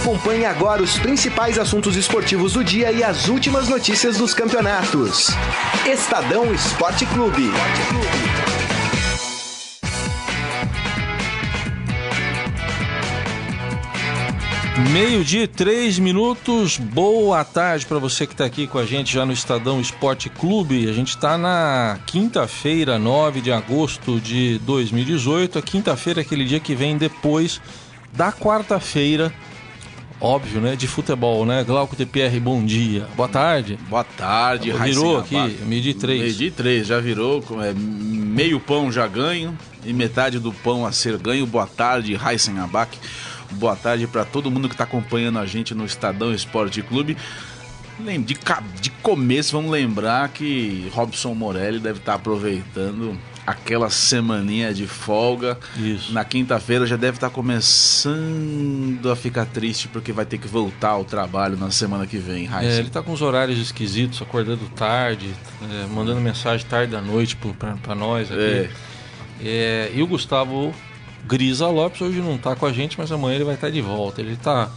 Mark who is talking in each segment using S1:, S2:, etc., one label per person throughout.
S1: Acompanhe agora os principais assuntos esportivos do dia e as últimas notícias dos campeonatos. Estadão Esporte Clube.
S2: Meio-dia, três minutos. Boa tarde para você que está aqui com a gente já no Estadão Esporte Clube. A gente está na quinta-feira, 9 de agosto de 2018. A quinta-feira é aquele dia que vem depois da quarta-feira, óbvio, né? De futebol, né? Glauco TPR, bom dia. Boa tarde.
S3: Boa tarde,
S2: Virou aqui, meio de três.
S3: Meio de três, já virou. É, meio pão já ganho e metade do pão a ser ganho. Boa tarde, Heisen Abac. Boa tarde para todo mundo que está acompanhando a gente no Estadão Esporte Clube. De, de começo, vamos lembrar que Robson Morelli deve estar tá aproveitando aquela semaninha de folga.
S2: Isso.
S3: Na quinta-feira já deve estar começando a ficar triste porque vai ter que voltar ao trabalho na semana que vem.
S2: É, ele está com os horários esquisitos, acordando tarde, é, mandando mensagem tarde da noite para nós aqui. É. É, e o Gustavo Grisa Lopes hoje não está com a gente, mas amanhã ele vai estar tá de volta. Ele está,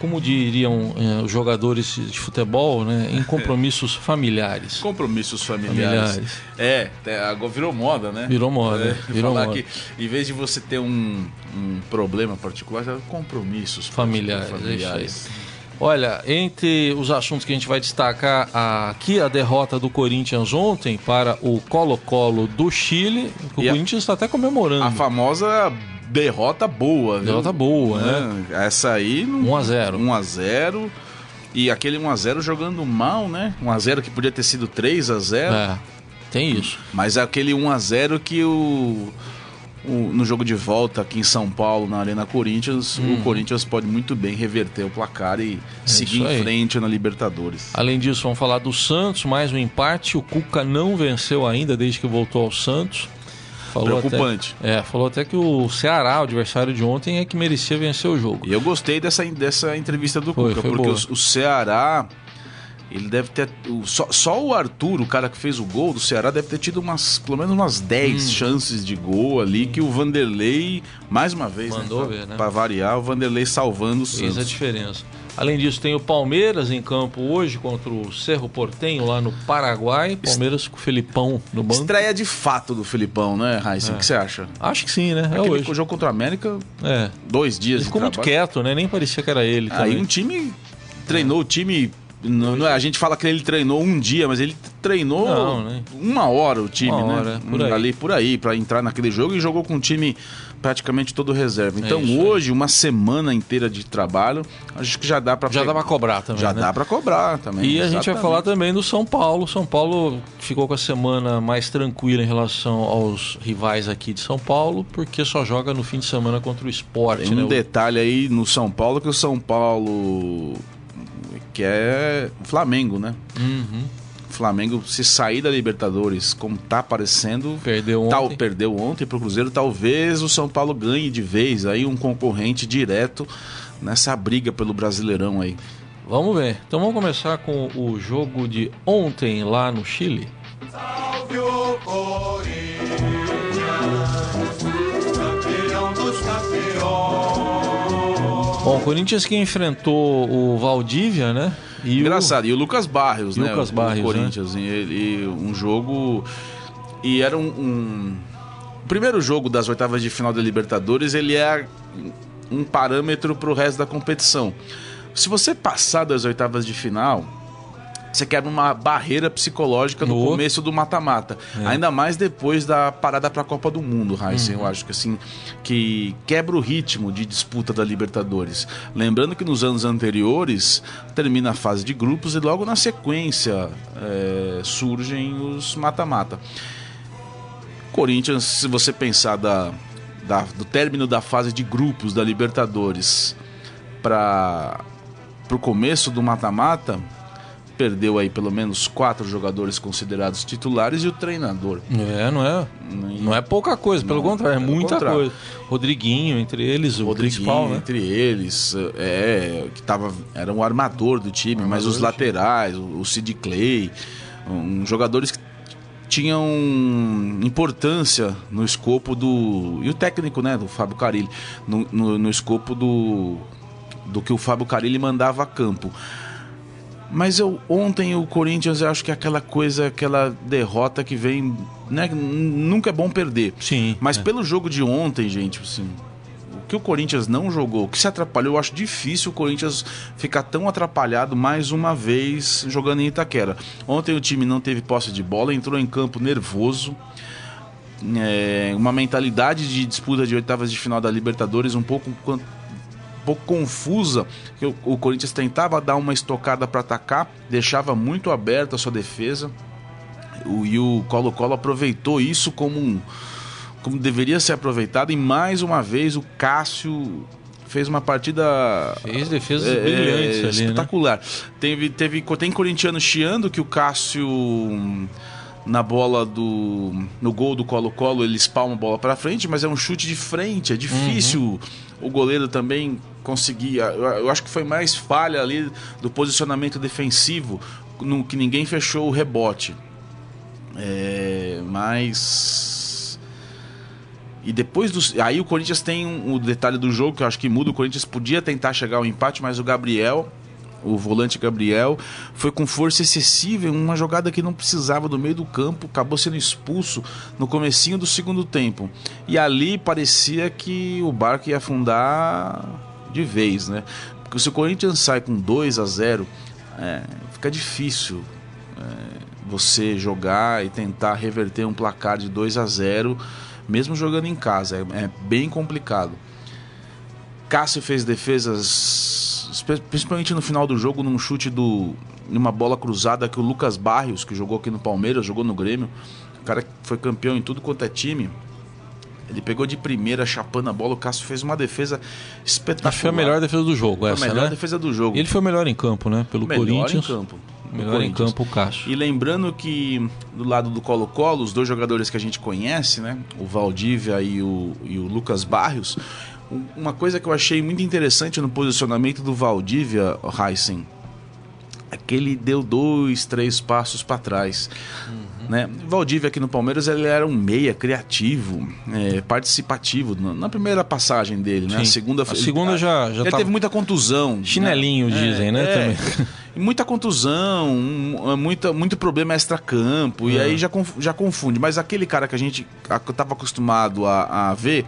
S2: como diriam eh, os jogadores de futebol, né, em compromissos familiares.
S3: Compromissos familiares. familiares. É, agora virou moda, né?
S2: Virou moda.
S3: É,
S2: virou
S3: falar
S2: moda.
S3: que em vez de você ter um, um problema particular, compromissos
S2: familiares. É familiares. Olha, entre os assuntos que a gente vai destacar aqui, a derrota do Corinthians ontem para o Colo-Colo do Chile. O e Corinthians está até comemorando.
S3: A famosa derrota boa.
S2: Derrota
S3: viu?
S2: boa, né?
S3: É, essa aí.
S2: 1x0.
S3: 1x0. E aquele 1x0 jogando mal, né? 1x0 que podia ter sido 3x0.
S2: É, tem isso.
S3: Mas é aquele 1x0 que o o, no jogo de volta aqui em São Paulo, na Arena Corinthians, hum. o Corinthians pode muito bem reverter o placar e é seguir em frente na Libertadores.
S2: Além disso, vamos falar do Santos, mais um empate. O Cuca não venceu ainda desde que voltou ao Santos.
S3: Falou Preocupante.
S2: Até, é, falou até que o Ceará, o adversário de ontem, é que merecia vencer o jogo.
S3: E eu gostei dessa, dessa entrevista do foi, Cuca, foi porque o, o Ceará ele deve ter. Só, só, o Arthur, o cara que fez o gol do Ceará, deve ter tido umas, pelo menos umas 10 hum. chances de gol ali que o Vanderlei, mais uma vez,
S2: né, Mandou né, ver, né?
S3: Pra variar, o Vanderlei salvando o Santos.
S2: Fez a diferença. Além disso, tem o Palmeiras em campo hoje contra o Cerro Portenho lá no Paraguai. Palmeiras com o Felipão no banco.
S3: Estreia de fato do Felipão, né, Raíssa? É. O que você acha?
S2: Acho que sim, né?
S3: É hoje. jogo contra o América, é. dois dias
S2: ele ficou muito quieto, né? Nem parecia que era ele.
S3: Aí um time treinou é. o time não, não, é, a gente fala que ele treinou um dia, mas ele treinou não, né? uma hora o time,
S2: uma
S3: né?
S2: Hora, por.
S3: Ali por aí, para entrar naquele jogo e jogou com o time praticamente todo reserva. É então hoje, uma semana inteira de trabalho, acho que já dá para
S2: Já dá pra cobrar também.
S3: Já
S2: né?
S3: dá para cobrar também.
S2: E exatamente. a gente vai falar também do São Paulo. São Paulo ficou com a semana mais tranquila em relação aos rivais aqui de São Paulo, porque só joga no fim de semana contra o esporte.
S3: Tem um
S2: né?
S3: detalhe aí no São Paulo que o São Paulo que é o Flamengo, né?
S2: Uhum.
S3: Flamengo, se sair da Libertadores, como tá aparecendo,
S2: perdeu
S3: tal,
S2: ontem.
S3: perdeu ontem pro Cruzeiro, talvez o São Paulo ganhe de vez aí um concorrente direto nessa briga pelo Brasileirão aí.
S2: Vamos ver. Então vamos começar com o jogo de ontem lá no Chile. Salve o Corinthians, campeão dos campeões. Bom, o Corinthians que enfrentou o Valdívia, né?
S3: E Engraçado, o... e o Lucas Barrios, né?
S2: Lucas Barrios,
S3: o Corinthians,
S2: né?
S3: e, e, um jogo e era um, um... o primeiro jogo das oitavas de final da Libertadores, ele é um parâmetro para o resto da competição. Se você passar das oitavas de final, você quebra uma barreira psicológica no, no começo do mata-mata. É. Ainda mais depois da parada para a Copa do Mundo, Heisen, uhum. eu acho que assim, que quebra o ritmo de disputa da Libertadores. Lembrando que nos anos anteriores termina a fase de grupos e logo na sequência é, surgem os mata-mata. Corinthians, se você pensar da, da, do término da fase de grupos da Libertadores para o começo do mata-mata perdeu aí pelo menos quatro jogadores considerados titulares e o treinador.
S2: É, não é, não é pouca coisa, pelo não, contrário, é muita contrário. coisa. Rodriguinho, entre eles, o Rodriguinho, principal, né?
S3: entre eles, é, que tava, era um armador do time, armador mas os laterais, o, o Sid Clay, um, jogadores que tinham importância no escopo do. E o técnico, né, do Fábio Carilli, no, no, no escopo do do que o Fábio Carilli mandava a campo. Mas eu ontem o Corinthians, eu acho que é aquela coisa, aquela derrota que vem, né, nunca é bom perder.
S2: Sim.
S3: Mas
S2: é.
S3: pelo jogo de ontem, gente, assim, o que o Corinthians não jogou, o que se atrapalhou, eu acho difícil o Corinthians ficar tão atrapalhado mais uma vez jogando em Itaquera. Ontem o time não teve posse de bola, entrou em campo nervoso. É, uma mentalidade de disputa de oitavas de final da Libertadores um pouco pouco confusa, que o, o Corinthians tentava dar uma estocada para atacar, deixava muito aberta a sua defesa. O, e o Colo-Colo aproveitou isso como um, como deveria ser aproveitado e mais uma vez o Cássio fez uma partida
S2: fez defesas é, brilhantes ali,
S3: né? espetacular. Né? Teve teve tem corintiano chiando que o Cássio na bola do no gol do Colo-Colo ele espalma a bola para frente, mas é um chute de frente, é difícil uhum. o goleiro também conseguir. Eu, acho que foi mais falha ali do posicionamento defensivo, no que ninguém fechou o rebote. É, mas e depois do aí o Corinthians tem um, um detalhe do jogo que eu acho que muda. O Corinthians podia tentar chegar ao empate, mas o Gabriel o volante Gabriel, foi com força excessiva em uma jogada que não precisava do meio do campo, acabou sendo expulso no comecinho do segundo tempo. E ali parecia que o barco ia afundar de vez, né? Porque se o Corinthians sai com 2 a 0, é, fica difícil é, você jogar e tentar reverter um placar de 2 a 0 mesmo jogando em casa, é, é bem complicado. Cássio fez defesas principalmente no final do jogo, num chute do. numa bola cruzada que o Lucas Barrios, que jogou aqui no Palmeiras, jogou no Grêmio, o cara que foi campeão em tudo quanto é time. Ele pegou de primeira, chapando a bola. O Cássio fez uma defesa espetacular.
S2: Acho que foi a melhor defesa do jogo,
S3: foi
S2: essa,
S3: a melhor
S2: né?
S3: defesa do jogo.
S2: Ele foi o melhor em campo, né? Pelo
S3: melhor
S2: Corinthians.
S3: em campo.
S2: Melhor em campo o Cássio.
S3: E lembrando que do lado do Colo-Colo, os dois jogadores que a gente conhece, né? O Valdívia e o, e o Lucas Barrios, uma coisa que eu achei muito interessante no posicionamento do Valdívia Heisen é que ele deu dois, três passos para trás. Uhum. Né? Valdívia aqui no Palmeiras ele era um meia criativo, é, participativo na primeira passagem dele, né?
S2: Sim.
S3: A segunda,
S2: a segunda já, já
S3: ele teve muita contusão,
S2: chinelinho
S3: né?
S2: dizem,
S3: é,
S2: né?
S3: É,
S2: também.
S3: muita contusão, muita, muito problema extra-campo, é. e aí já, já confunde. Mas aquele cara que a gente estava acostumado a, a ver,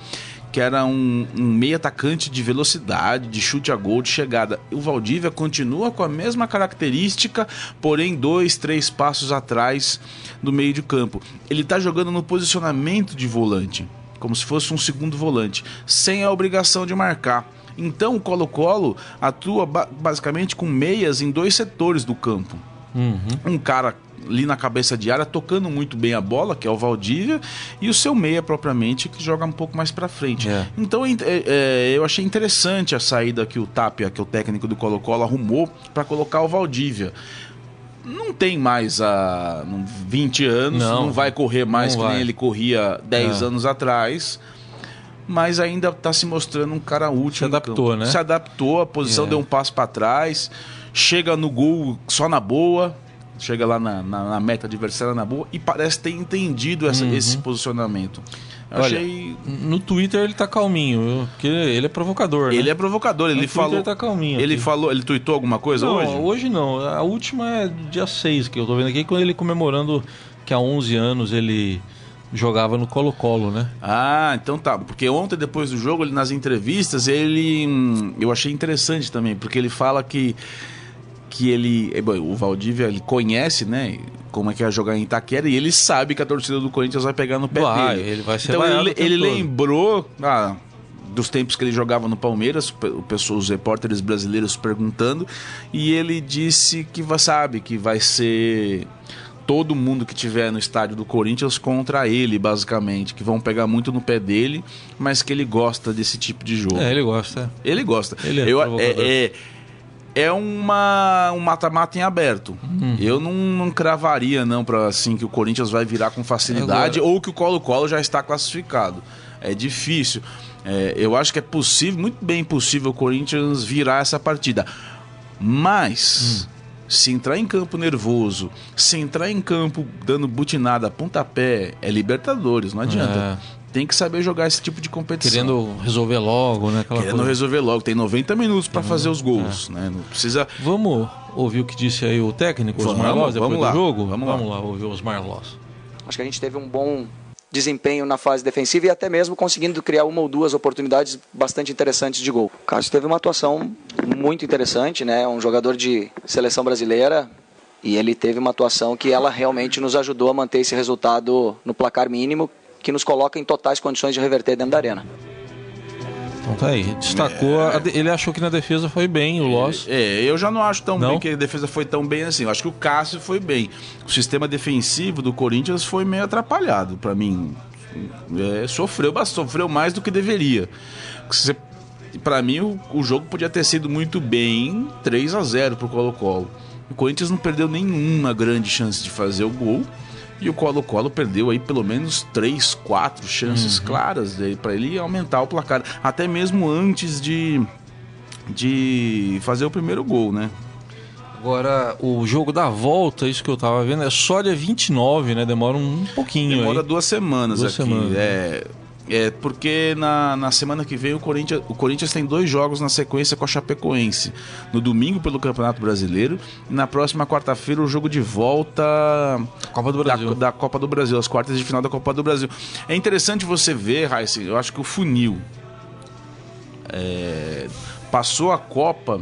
S3: que era um, um meio atacante de velocidade, de chute a gol, de chegada. O Valdívia continua com a mesma característica, porém dois, três passos atrás do meio de campo. Ele está jogando no posicionamento de volante, como se fosse um segundo volante, sem a obrigação de marcar. Então o Colo-Colo atua basicamente com meias em dois setores do campo.
S2: Uhum.
S3: Um cara ali na cabeça de área, tocando muito bem a bola, que é o Valdívia, e o seu meia propriamente, que joga um pouco mais para frente.
S2: É.
S3: Então é, é, eu achei interessante a saída que o Tapia, que é o técnico do Colo-Colo, arrumou para colocar o Valdívia não tem mais a 20 anos, não, não vai correr mais que vai. nem ele corria 10 é. anos atrás. Mas ainda está se mostrando um cara útil.
S2: Se adaptou, né?
S3: Se adaptou, a posição é. deu um passo para trás, chega no gol só na boa chega lá na, na, na, meta adversária na boa e parece ter entendido essa, uhum. esse posicionamento.
S2: Eu Olha, achei... no Twitter ele tá calminho, porque ele é provocador, né?
S3: Ele é provocador, ele
S2: no
S3: falou.
S2: Twitter tá calminho.
S3: Ele
S2: aqui.
S3: falou, ele tweetou alguma coisa
S2: não,
S3: hoje?
S2: Hoje não. A última é dia 6 que eu tô vendo aqui, quando ele comemorando que há 11 anos ele jogava no Colo-Colo, né?
S3: Ah, então tá. Porque ontem, depois do jogo, ele nas entrevistas, ele. Hum, eu achei interessante também, porque ele fala que que ele. Eh, o Valdívia ele conhece, né? Como é que é jogar em Itaquera e ele sabe que a torcida do Corinthians vai pegar no pé
S2: vai,
S3: dele.
S2: Ele vai ser
S3: então ele, ele lembrou ah, dos tempos que ele jogava no Palmeiras, o pessoal, os repórteres brasileiros perguntando, e ele disse que sabe que vai ser todo mundo que tiver no estádio do Corinthians contra ele, basicamente, que vão pegar muito no pé dele, mas que ele gosta desse tipo de jogo.
S2: É, ele gosta.
S3: Ele gosta.
S2: Ele é,
S3: Eu, é, é é uma um mata-mata em aberto.
S2: Uhum.
S3: Eu não, não cravaria não para assim que o Corinthians vai virar com facilidade Agora... ou que o Colo-Colo já está classificado. É difícil. É, eu acho que é possível, muito bem possível o Corinthians virar essa partida. Mas hum. se entrar em campo nervoso, se entrar em campo dando butinada, pontapé, é Libertadores, não adianta.
S2: É.
S3: tem que saber jogar esse tipo de competição.
S2: Querendo resolver logo, né?
S3: Aquela Querendo coisa. resolver logo. Tem 90 minutos para fazer os gols, é. né? Não precisa.
S2: Vamos ouvir o que disse aí o técnico, vamos, Osmar Loss, depois vamos do jogo? Vamos, vamos lá. lá ouvir o Osmar Loss.
S4: Acho que a gente teve um bom desempenho na fase defensiva e até mesmo conseguindo criar uma ou duas oportunidades bastante interessantes de gol. O Cássio teve uma atuação muito interessante, né? Um jogador de seleção brasileira e ele teve uma atuação que ela realmente nos ajudou a manter esse resultado no placar mínimo, que nos coloca em totais condições de reverter dentro da arena.
S2: Então tá aí, destacou. É... ele achou que na defesa foi bem o Loss.
S3: É, eu já não acho tão não? bem que a defesa foi tão bem assim. Eu acho que o Cássio foi bem. O sistema defensivo do Corinthians foi meio atrapalhado para mim. É, sofreu, sofreu mais do que deveria. Para mim, o, o, jogo podia ter sido muito bem 3 a 0 pro Colo-Colo. O Corinthians não perdeu nenhuma grande chance de fazer o gol. E o Colo-Colo perdeu aí pelo menos três, quatro chances uhum. claras para ele aumentar o placar. Até mesmo antes de, de fazer o primeiro gol, né?
S2: Agora, o jogo da volta, isso que eu tava vendo, é só dia 29, né? Demora um pouquinho
S3: Demora
S2: aí.
S3: duas semanas duas aqui. Semanas. É, é porque na, na semana que vem o Corinthians, o Corinthians tem dois jogos na sequência com a Chapecoense. No domingo pelo Campeonato Brasileiro e na próxima quarta-feira o jogo de volta
S2: Copa do Brasil.
S3: Da, da, Copa do Brasil, as quartas de final da Copa do Brasil. É interessante você ver, Raíssa, eu acho que o funil é, passou a Copa,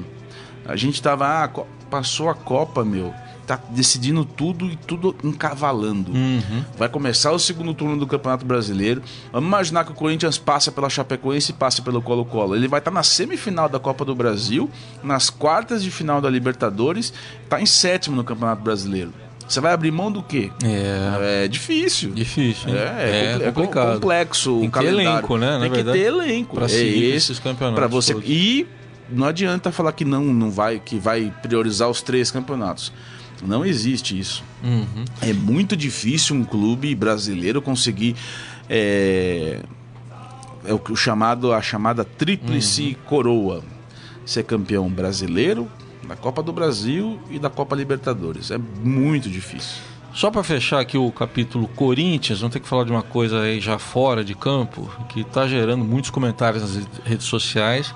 S3: a gente tava, ah, passou a Copa, meu tá decidindo tudo e tudo encavalando. Uhum. Vai começar o segundo turno do Campeonato Brasileiro. Vamos imaginar que o Corinthians passa pela Chapecoense e passa pelo Colo-Colo. Ele vai estar tá na semifinal da Copa do Brasil, nas quartas de final da Libertadores, tá em sétimo no Campeonato Brasileiro. Você vai abrir mão do quê?
S2: É,
S3: é difícil.
S2: Difícil.
S3: É, é, é, complicado. complexo
S2: Tem o calendário. elenco, né?
S3: Tem verdade, que ter elenco.
S2: Para seguir é esses campeonatos.
S3: Para você todos. e não adianta falar que não, não vai, que vai priorizar os três campeonatos. Não existe isso. Uhum. É muito difícil um clube brasileiro conseguir é, é o chamado a chamada tríplice uhum. coroa, ser campeão brasileiro, da Copa do Brasil e da Copa Libertadores. É muito difícil.
S2: Só para fechar aqui o capítulo Corinthians, vamos ter que falar de uma coisa aí já fora de campo, que está gerando muitos comentários nas redes sociais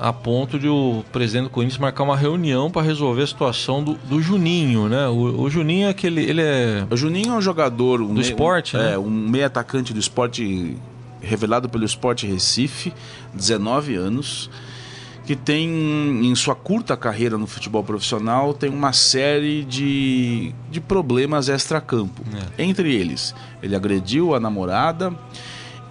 S2: a ponto de o presidente do Corinthians marcar uma reunião para resolver a situação do, do Juninho, né? O, o, Juninho é aquele. Ele é.
S3: O Juninho é um jogador. Um
S2: do esporte,
S3: um,
S2: né?
S3: É, um meio atacante do esporte revelado pelo Esporte Recife, 19 anos, que tem em sua curta carreira no futebol profissional tem uma série de, de problemas extra-campo. É. Entre eles, ele agrediu a namorada,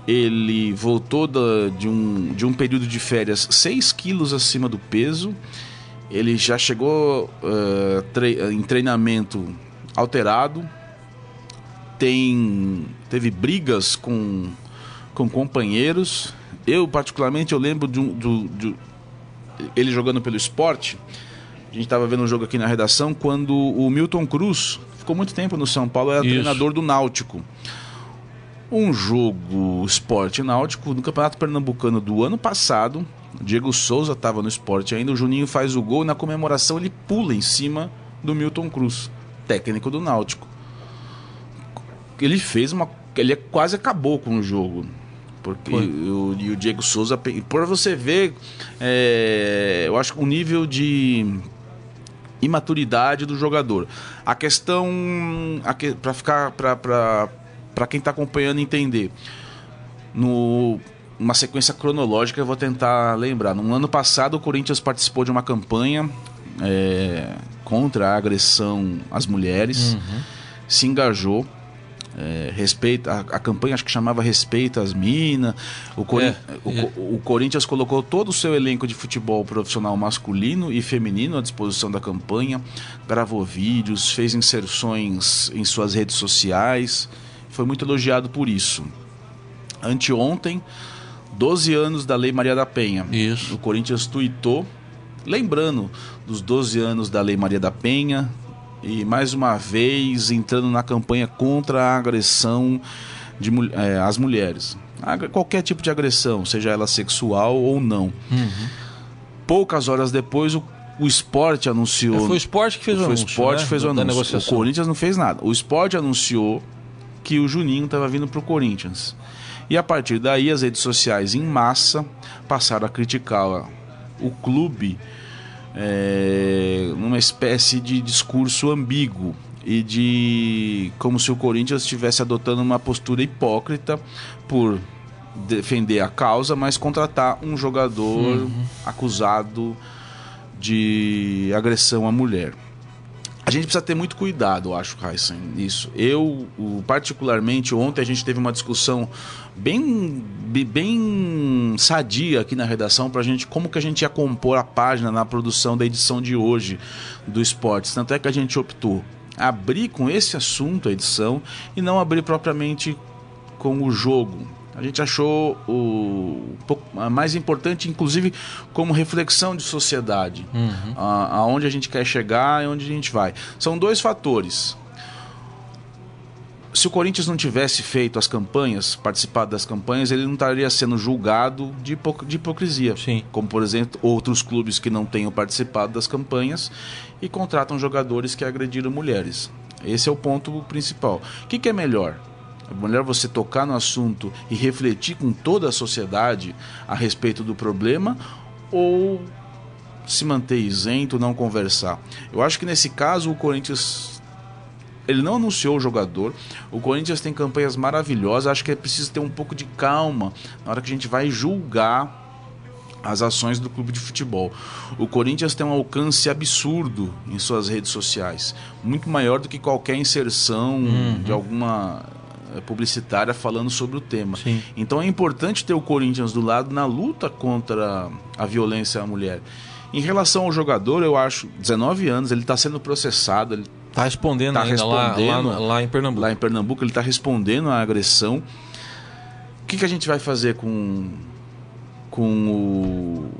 S3: ele voltou da, de, um, de um período de férias 6 quilos acima do peso. Ele já chegou uh, tre em treinamento alterado. Tem, teve brigas com, com companheiros. Eu, particularmente, eu lembro de, um, de, de ele jogando pelo esporte. A gente estava vendo um jogo aqui na redação quando o Milton Cruz ficou muito tempo no São Paulo, era Isso. treinador do Náutico um jogo esporte náutico no Campeonato Pernambucano do ano passado. Diego Souza estava no esporte ainda. O Juninho faz o gol e na comemoração ele pula em cima do Milton Cruz, técnico do Náutico. Ele fez uma. Ele quase acabou com o jogo. Porque o, e o Diego Souza. Por você ver, é, eu acho que o nível de imaturidade do jogador. A questão. Para ficar. Para quem está acompanhando entender. No uma sequência cronológica, eu vou tentar lembrar. No ano passado, o Corinthians participou de uma campanha é, contra a agressão às mulheres, uhum. se engajou. É, respeita a, a, campanha acho que chamava Respeita as Minas. O, Cori é, o, é. o, Corinthians colocou todo o seu elenco de futebol profissional masculino e feminino à disposição da campanha, gravou vídeos, fez inserções em suas redes sociais foi muito elogiado por isso. Anteontem, 12 anos da Lei Maria da Penha.
S2: Isso.
S3: O Corinthians tuitou, lembrando dos 12 anos da Lei Maria da Penha e mais uma vez entrando na campanha contra a agressão de, é, às mulheres. Qualquer tipo de agressão, seja ela sexual ou não. Uhum. Poucas horas depois, o o esporte anunciou. É,
S2: foi o esporte que fez o anúncio.
S3: Foi o esporte
S2: né?
S3: que o anúncio. O Corinthians não fez nada. O esporte anunciou que o Juninho estava vindo para o Corinthians. E a partir daí, as redes sociais em massa passaram a criticar o clube é, numa espécie de discurso ambíguo e de como se o Corinthians estivesse adotando uma postura hipócrita por defender a causa, mas contratar um jogador uhum. acusado de agressão à mulher. A gente precisa ter muito cuidado, eu acho, Heisen, nisso. Eu, particularmente, ontem a gente teve uma discussão bem, bem sadia aqui na redação para a gente como que a gente ia compor a página na produção da edição de hoje do Esportes. Tanto é que a gente optou abrir com esse assunto a edição e não abrir propriamente com o jogo a gente achou o mais importante, inclusive como reflexão de sociedade, uhum. a, aonde a gente quer chegar e onde a gente vai. São dois fatores. Se o Corinthians não tivesse feito as campanhas, participado das campanhas, ele não estaria sendo julgado de, hipoc de hipocrisia.
S2: Sim.
S3: Como, por exemplo, outros clubes que não tenham participado das campanhas e contratam jogadores que agrediram mulheres. Esse é o ponto principal. O que, que é melhor? É melhor você tocar no assunto e refletir com toda a sociedade a respeito do problema ou se manter isento, não conversar. Eu acho que nesse caso o Corinthians ele não anunciou o jogador. O Corinthians tem campanhas maravilhosas. Acho que é preciso ter um pouco de calma na hora que a gente vai julgar as ações do clube de futebol. O Corinthians tem um alcance absurdo em suas redes sociais, muito maior do que qualquer inserção uhum. de alguma publicitária falando sobre o tema.
S2: Sim.
S3: Então é importante ter o Corinthians do lado na luta contra a violência à mulher. Em relação ao jogador, eu acho, 19 anos, ele está sendo processado. Ele
S2: está respondendo tá respondendo, lá, lá, lá, em Pernambuco.
S3: Lá em Pernambuco, ele está respondendo à agressão. O que, que a gente vai fazer com, com o,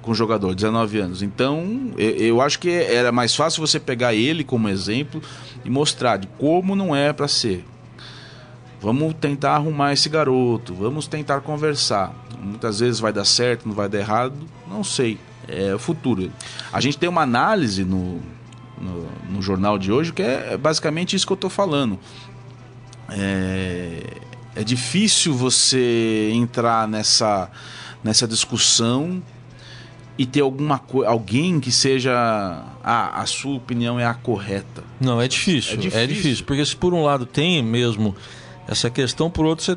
S3: com o jogador, 19 anos. Então, eu, eu, acho que era mais fácil você pegar ele como exemplo e mostrar de como não é para ser. Vamos tentar arrumar esse garoto, vamos tentar conversar. Muitas vezes vai dar certo, não vai dar errado, não sei. É o futuro. A gente tem uma análise no, no, no jornal de hoje que é basicamente isso que eu estou falando. É, é difícil você entrar nessa, nessa discussão e ter alguma alguém que seja ah, a sua opinião é a correta.
S2: Não, é difícil, é difícil. É difícil, porque se por um lado tem mesmo essa questão, por outro, você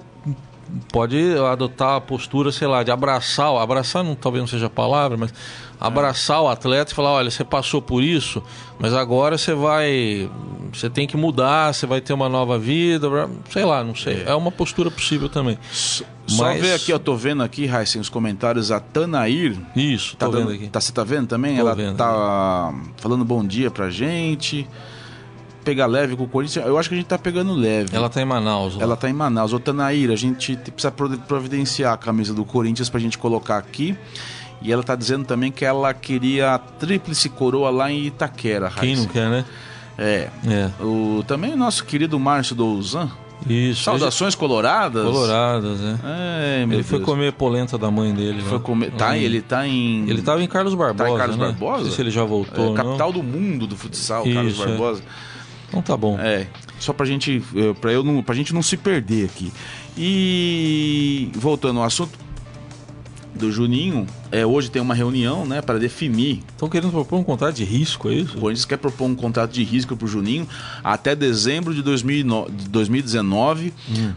S2: pode adotar a postura, sei lá, de abraçar, abraçar não, talvez não seja a palavra, mas abraçar o atleta e falar, olha, você passou por isso, mas agora você vai, você tem que mudar, você vai ter uma nova vida, sei lá, não sei. É, é uma postura possível também.
S3: Só mas... ver aqui, eu tô vendo aqui, Raíssa, os comentários, a Tanair.
S2: Isso,
S3: tá
S2: vendo aqui.
S3: Tá, você tá vendo também?
S2: Tô
S3: Ela
S2: vendo.
S3: tá falando bom dia pra gente pegar leve com o Corinthians, eu acho que a gente tá pegando leve.
S2: Ela tá em Manaus.
S3: Lá. Ela tá em Manaus. Ô, Tanaíra, a gente precisa providenciar a camisa do Corinthians pra gente colocar aqui. E ela tá dizendo também que ela queria a tríplice coroa lá em Itaquera.
S2: Quem não quer, né?
S3: É. é. O, também o nosso querido Márcio Douzan.
S2: Isso.
S3: Saudações coloradas?
S2: Coloradas, é.
S3: é
S2: ele
S3: Deus.
S2: foi comer polenta da mãe dele.
S3: Foi comer. Tá, ele tá em.
S2: Ele tava em Carlos Barbosa. Tá em
S3: Carlos
S2: né?
S3: Barbosa? Não
S2: sei se ele já voltou.
S3: É, capital do mundo do futsal,
S2: Isso,
S3: Carlos Barbosa.
S2: É. Então tá bom.
S3: É, só pra gente, eh, pra, eu não, pra gente não se perder aqui. E voltando ao assunto do Juninho, é, hoje tem uma reunião, né, para definir.
S2: Estão querendo propor um contrato de risco, é isso?
S3: O Corinthians quer propor um contrato de risco pro Juninho até dezembro de 2019. Hum.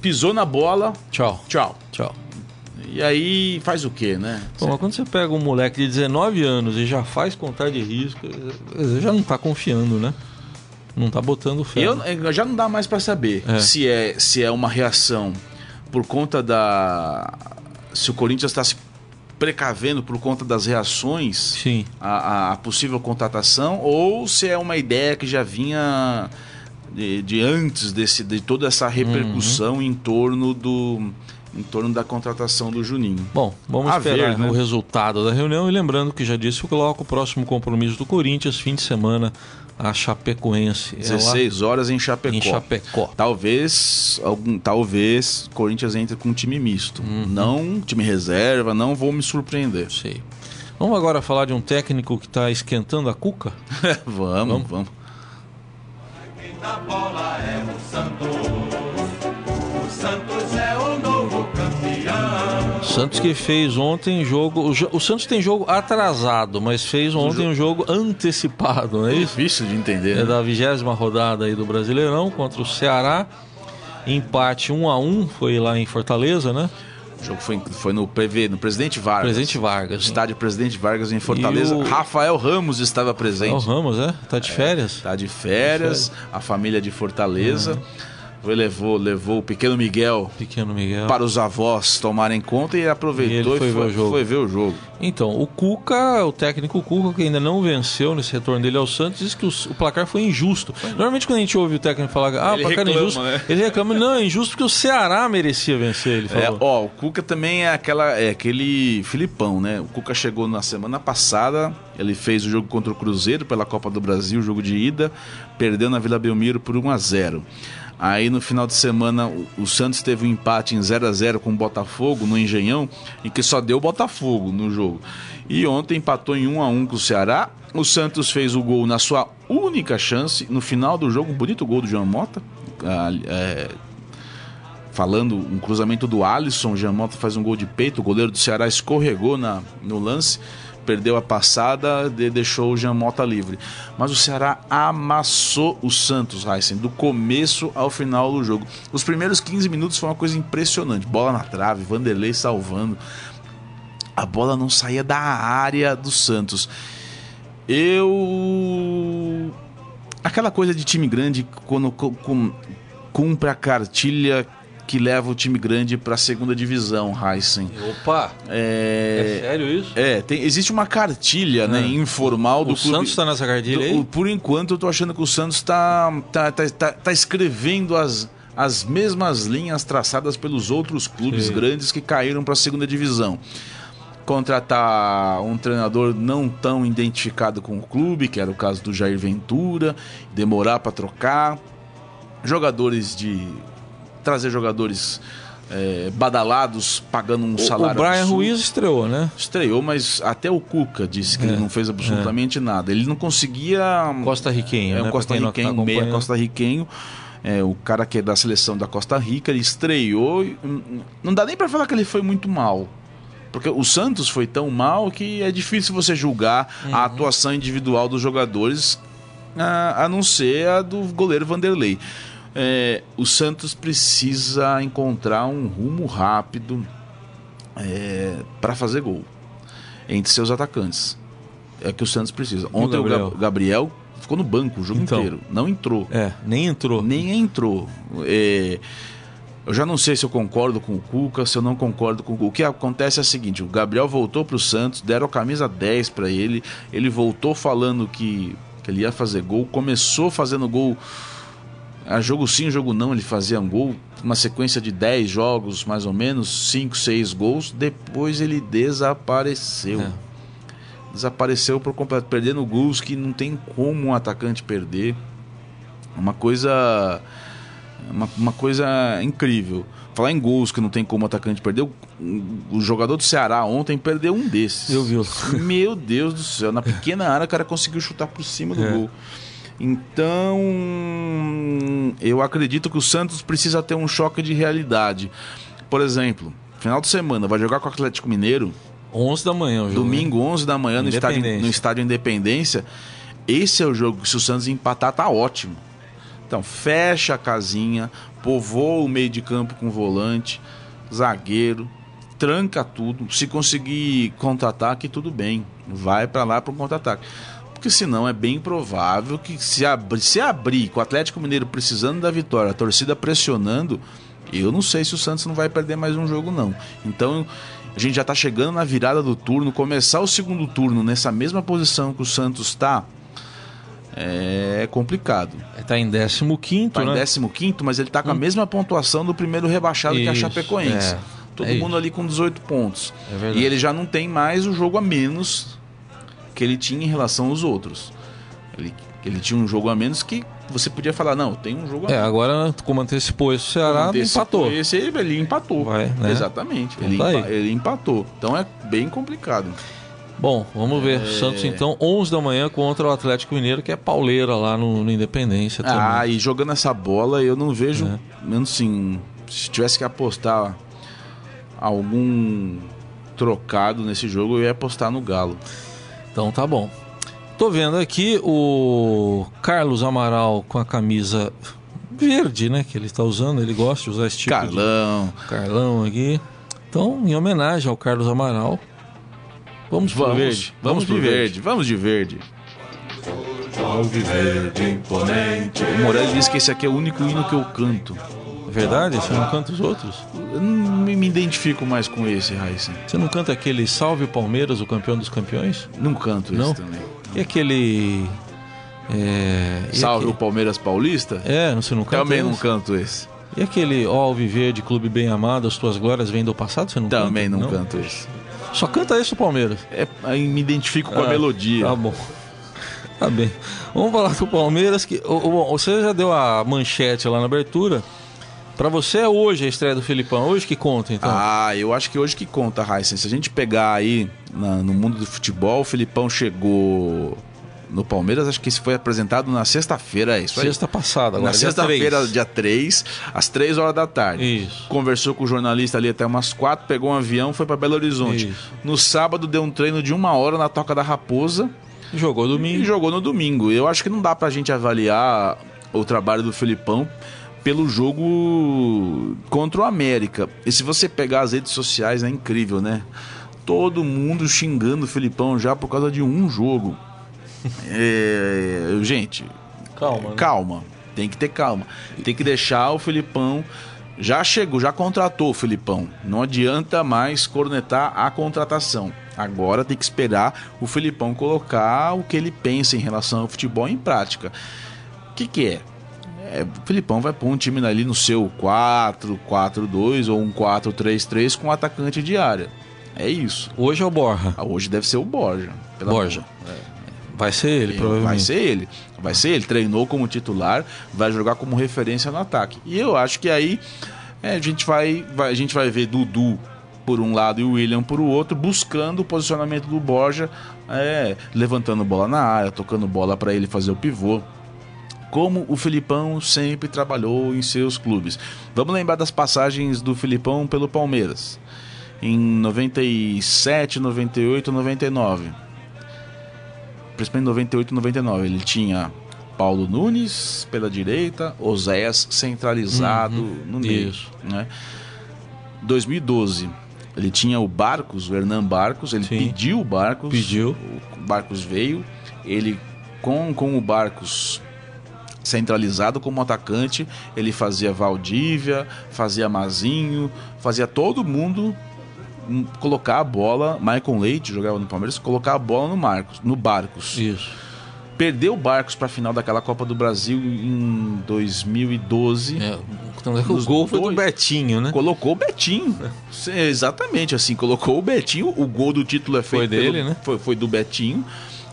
S3: Pisou na bola.
S2: Tchau.
S3: Tchau.
S2: Tchau.
S3: E aí faz o quê, né?
S2: Pô, mas quando você pega um moleque de 19 anos e já faz contrato de risco, você já não tá confiando, né? Não tá botando fé.
S3: Eu, né? já não dá mais para saber é. se é se é uma reação por conta da se o Corinthians está se precavendo por conta das reações a, possível contratação ou se é uma ideia que já vinha de, de antes desse de toda essa repercussão uhum. em torno do em torno da contratação do Juninho.
S2: Bom, vamos a esperar ver, né? o resultado da reunião e lembrando que já disse, eu coloco o próximo compromisso do Corinthians, fim de semana, a Chapecoense.
S3: 16 Ela... horas em Chapecó.
S2: Em Chapecó.
S3: Talvez, algum, talvez Corinthians entre com um time misto. Uhum. Não time reserva, não vou me surpreender.
S2: Sei. Vamos agora falar de um técnico que está esquentando a cuca?
S3: vamos, vamos. vamos.
S5: Quem bola é o Santos. O Santos
S2: Santos que fez ontem jogo. O, Santos tem jogo atrasado, mas fez ontem um jogo antecipado, não é isso?
S3: Difícil de entender.
S2: É
S3: né?
S2: da vigésima rodada aí do Brasileirão contra o Ceará. Empate 1 a 1 foi lá em Fortaleza, né?
S3: O jogo foi, foi no PV, no Presidente Vargas.
S2: Presidente Vargas.
S3: Estádio Presidente Vargas em Fortaleza.
S2: o-
S3: Rafael Ramos estava presente.
S2: É o Ramos, é? Tá de férias?
S3: Tá de férias, a família de Fortaleza. Foi, levou, levou o pequeno Miguel
S2: Pequeno Miguel.
S3: para os avós tomarem conta e aproveitou
S2: E foi
S3: e
S2: ver o jogo.
S3: foi ver o jogo.
S2: Então, o Cuca, o técnico Cuca, que ainda não venceu nesse retorno dele ao Santos, disse que o, o placar foi injusto. Normalmente, quando a gente ouve o técnico falar, ah,
S3: Ele
S2: o placar é
S3: reclama,
S2: injusto,
S3: né?
S2: ele reclama, não, é injusto porque o Ceará merecia vencer, ele
S3: É,
S2: falou.
S3: ó, o Cuca também é aquela é aquele Filipão, né? O Cuca chegou na semana passada, ele fez o jogo contra o Cruzeiro pela Copa do Brasil, jogo de ida, perdeu na Vila Belmiro por 1 a 0. Aí no final de semana o, Santos teve um empate em 0 a 0 com o Botafogo no Engenhão, em que só deu Botafogo no jogo. E ontem empatou em 1 a 1 com o Ceará. O Santos fez o gol na sua única chance no final do jogo, um bonito gol do João Mota. Ah, é, falando um cruzamento do Alisson, o Jean Mota faz um gol de peito, o goleiro do Ceará escorregou na, no lance, perdeu a passada, de, deixou o Jean Mota livre. Mas o Ceará amassou o Santos, Heisen, do começo ao final do jogo. Os primeiros 15 minutos foi uma coisa impressionante, bola na trave, Vanderlei salvando. A bola não saía da área do Santos. Eu aquela coisa de time grande quando cum- cumpre a cartilha que leva o time grande para a segunda divisão, Heisen.
S2: Opa, é,
S3: É,
S2: sério isso?
S3: é, tem- existe uma cartilha, né,
S2: É.
S3: informal do
S2: O
S3: clube.
S2: Santos tá nessa cartilha
S3: do-
S2: aí?
S3: o- Por enquanto eu tô achando que o Santos tá tá, tá, tá, tá escrevendo as as mesmas linhas traçadas pelos outros clubes
S2: Sim.
S3: grandes que caíram para a segunda divisão contratar um treinador não tão identificado com o clube, que era o caso do Jair Ventura, demorar para trocar, jogadores de trazer jogadores é, badalados pagando um
S2: O, o
S3: salário
S2: Brian
S3: absurdo.
S2: Ruiz estreou, né?
S3: estreou, mas até o Cuca disse que
S2: É,
S3: ele não fez absolutamente nada. Ele não conseguia
S2: Costa Riquenho,
S3: é
S2: né?
S3: um Costa
S2: não tá
S3: Riquenho, meia. Costa Riquenho. É, o cara que é da seleção da Costa Rica, ele estreou. e, hum, Não dá nem pra falar que ele foi muito mal. Porque o Santos foi tão mal que é difícil você julgar
S2: Uhum.
S3: a atuação individual dos jogadores, a, a não ser a do goleiro Vanderlei. É, o Santos precisa encontrar um rumo rápido para fazer gol entre seus atacantes. É que o Santos precisa. Ontem o
S2: Gabriel?
S3: Gab- Gabriel ficou no banco o jogo
S2: Então.
S3: inteiro. Não entrou.
S2: É, nem entrou.
S3: Nem entrou. É, eu já não sei se eu concordo com o Cuca, se eu não concordo com o Cuca. O que acontece é o seguinte: o Gabriel voltou para o Santos, deram a camisa 10 para ele. Ele voltou falando que, que ele ia fazer gol, começou fazendo gol. A jogo sim, jogo não, ele fazia um gol, uma sequência de 10 jogos, mais ou menos, 5, 6 gols. Depois ele desapareceu.
S2: É.
S3: Desapareceu por completo, perdendo gols que não tem como um atacante perder. Uma coisa. Uma, uma coisa incrível. Falar em gols que não tem como o atacante perder, o, o jogador do Ceará ontem perdeu um desses.
S2: Eu vi.
S3: Meu Deus do céu, na pequena área o cara conseguiu chutar por cima do
S2: É.
S3: gol. Então, eu acredito que o Santos precisa ter um choque de realidade. Por exemplo, final de semana vai jogar com o Atlético Mineiro,
S2: 11 da manhã o jogo.
S3: domingo 11 da manhã no estádio,
S2: Independência.
S3: no estádio Independência. Esse é o jogo que se o Santos empatar tá ótimo. Então, fecha a casinha, povoa o meio de campo com volante, zagueiro, tranca tudo. Se conseguir contra-ataque, tudo bem. Vai para lá para um contra-ataque. Porque senão é bem provável que se, abri, se abrir com o Atlético Mineiro precisando da vitória, a torcida pressionando, eu não sei se o Santos não vai perder mais um jogo, não. Então a gente já está chegando na virada do turno, começar o segundo turno nessa mesma posição que o Santos está. É complicado.
S2: Tá em 15,
S3: Tá
S2: né?
S3: em 15, mas ele tá com a mesma pontuação do primeiro rebaixado que a
S2: Isso,
S3: Chapecoense.
S2: é.
S3: Todo
S2: É
S3: mundo
S2: isso.
S3: ali com 18 pontos.
S2: É
S3: e ele já não tem mais o jogo a menos que ele tinha em relação aos outros. Ele, ele tinha um jogo a menos que você podia falar, não, tem um jogo a
S2: É,
S3: menos.
S2: agora, como antecipou esse Ceará, empatou.
S3: Esse ele, empatou.
S2: Vai, né?
S3: Exatamente.
S2: Então
S3: Ele,
S2: tá
S3: empa- ele empatou. Então é bem complicado.
S2: Bom, vamos ver.
S3: É.
S2: Santos, então, 11 da manhã contra o Atlético Mineiro, que é pauleira lá no, no Independência também.
S3: Ah, e jogando essa bola, eu não vejo,
S2: É.
S3: menos assim, se tivesse que apostar algum trocado nesse jogo, eu ia apostar no Galo.
S2: Então tá bom. Tô vendo aqui o Carlos Amaral com a camisa verde, né? Que ele está usando, ele gosta de usar esse tipo
S3: Carlão.
S2: de... Carlão aqui. Então, em homenagem ao Carlos Amaral, vamos pro
S3: Vamos,
S2: verde.
S3: vamos,
S2: pro
S3: de verde. vamos de verde. O Morelli disse que esse aqui é o único hino que eu canto.
S2: É verdade? Você não canta os outros?
S3: Eu não me identifico mais com esse, Raíssa.
S2: Você não canta aquele Salve Palmeiras, o campeão dos campeões?
S3: Não canto esse
S2: Não?
S3: também.
S2: E aquele. É, e
S3: Salve o
S2: aque-
S3: Palmeiras Paulista?
S2: É, você não canta
S3: Também não
S2: esse?
S3: canto esse.
S2: E aquele Ó Alviverde, Clube Bem Amado, as tuas glórias vêm do passado, você não
S3: Também
S2: canta?
S3: não, canto esse.
S2: Só canta isso o Palmeiras.
S3: É, aí me identifico com a
S2: Ah,
S3: melodia.
S2: Tá bom. Tá bem. Vamos falar do Palmeiras. Que, o- o- você já deu a manchete lá na abertura. Pra você é hoje a estreia do Filipão. Hoje que conta, então.
S3: Ah, eu acho que hoje que conta, Heisen. Se a gente pegar aí na- no mundo do futebol, o Filipão chegou no Palmeiras, acho que isso foi apresentado na sexta-feira, é isso aí.
S2: Sexta passada, agora
S3: na sexta-feira, dia 3, às 3 horas da tarde.
S2: Isso.
S3: Conversou com o jornalista ali até umas 4, pegou um avião, foi para Belo Horizonte.
S2: Isso.
S3: No sábado deu um treino de uma hora na Toca da Raposa
S2: Jogou
S3: e
S2: domingo.
S3: jogou no domingo. Eu acho que não dá pra gente avaliar o trabalho do Felipão pelo jogo contra o América. E se você pegar as redes sociais, é incrível, né? Todo mundo xingando o Felipão já por causa de um jogo. É, gente,
S2: Calma. né?
S3: calma. Tem que ter calma. Tem que deixar o Felipão. Já chegou, já contratou o Felipão. Não adianta mais cornetar a contratação. Agora tem que esperar o Felipão colocar o que ele pensa em relação ao futebol em prática. O que, que é? É, o Felipão vai pôr um time ali no seu 4-4-2 ou um 4-3-3 com um atacante de área. É isso.
S2: Hoje é o Borja.
S3: Ah, Hoje deve ser o Borja.
S2: Borja.
S3: amor.
S2: Vai ser ele, provavelmente.
S3: Vai ser ele. Vai ser ele. Treinou como titular, vai jogar como referência no ataque. E eu acho que aí é, a, gente vai, vai- a gente vai ver Dudu por um lado e o William por o outro, buscando o posicionamento do Borja, é, levantando bola na área, tocando bola para ele fazer o pivô. Como o Filipão sempre trabalhou em seus clubes. Vamos lembrar das passagens do Filipão pelo Palmeiras. Em 97, 98, 99 principalmente em 98 e 99. Ele tinha Paulo Nunes pela direita, Oséias centralizado no meio.
S2: isso.
S3: Né? 2012, ele tinha o Barcos, o Hernan Barcos, ele
S2: Sim.
S3: pediu o Barcos.
S2: Pediu.
S3: O Barcos veio, ele com, com o Barcos centralizado como atacante, ele fazia Valdívia, fazia Mazinho, fazia todo mundo hum, colocar a bola, Michael Leite jogava no Palmeiras, colocar a bola no Marcos, no Barcos.
S2: Isso.
S3: Perdeu o Barcos para a final daquela Copa do Brasil em 2012.
S2: É, tanto é o gol foi do. Betinho, né?
S3: Colocou o Betinho. Exatamente, assim, colocou o Betinho. O gol do título é feito
S2: Foi dele,
S3: pelo-
S2: né?
S3: Foi, foi do Betinho.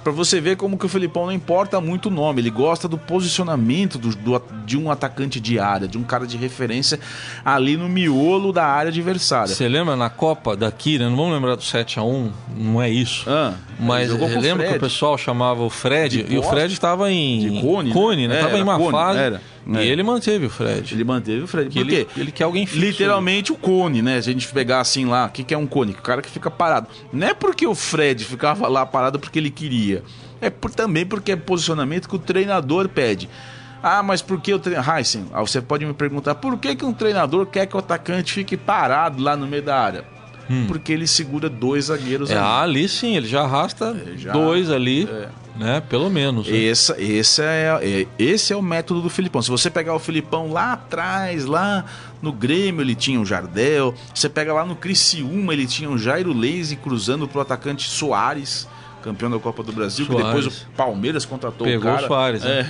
S3: Pra você ver como que o Felipão não importa muito o nome, ele gosta do posicionamento do- do- de um atacante de área, de um cara de referência ali no miolo da área adversária.
S2: Você lembra na Copa daqui, né? Não vamos lembrar do 7x1, não é isso.
S3: Ah,
S2: Mas lembra que o pessoal chamava o Fred
S3: De
S2: e o. Fred estava em
S3: De Cone, né?
S2: né? Tava
S3: É,
S2: em
S3: era Cone,
S2: fase.
S3: era.
S2: E
S3: É.
S2: ele manteve o Fred.
S3: Ele manteve o Fred.
S2: Que
S3: Por quê?
S2: ele, ele quer alguém fixo.
S3: Literalmente o cone, né? Se a gente pegar assim lá, o que, que é um cone? O cara que fica parado. Não é porque o Fred ficava lá parado porque ele queria. É por, também porque é posicionamento que o treinador pede. Ah, mas por que o treinador. Heisen, ah, você pode me perguntar por que, que um treinador quer que o atacante fique parado lá no meio da área? Porque ele segura dois zagueiros
S2: É,
S3: ali.
S2: ah, ali sim, ele já arrasta
S3: É, já-
S2: dois ali,
S3: é.
S2: Né? Pelo menos. né?
S3: Esse, esse, é, é- esse é o método do Filipão. Se você pegar o Filipão lá atrás, lá no Grêmio, ele tinha o Jardel. Você pega lá no Criciúma, ele tinha o Jairo Leise cruzando pro atacante Soares, campeão da Copa do Brasil, que depois
S2: Soares.
S3: o Palmeiras contratou
S2: Pegou
S3: o
S2: o
S3: cara.
S2: Soares, né?
S3: É,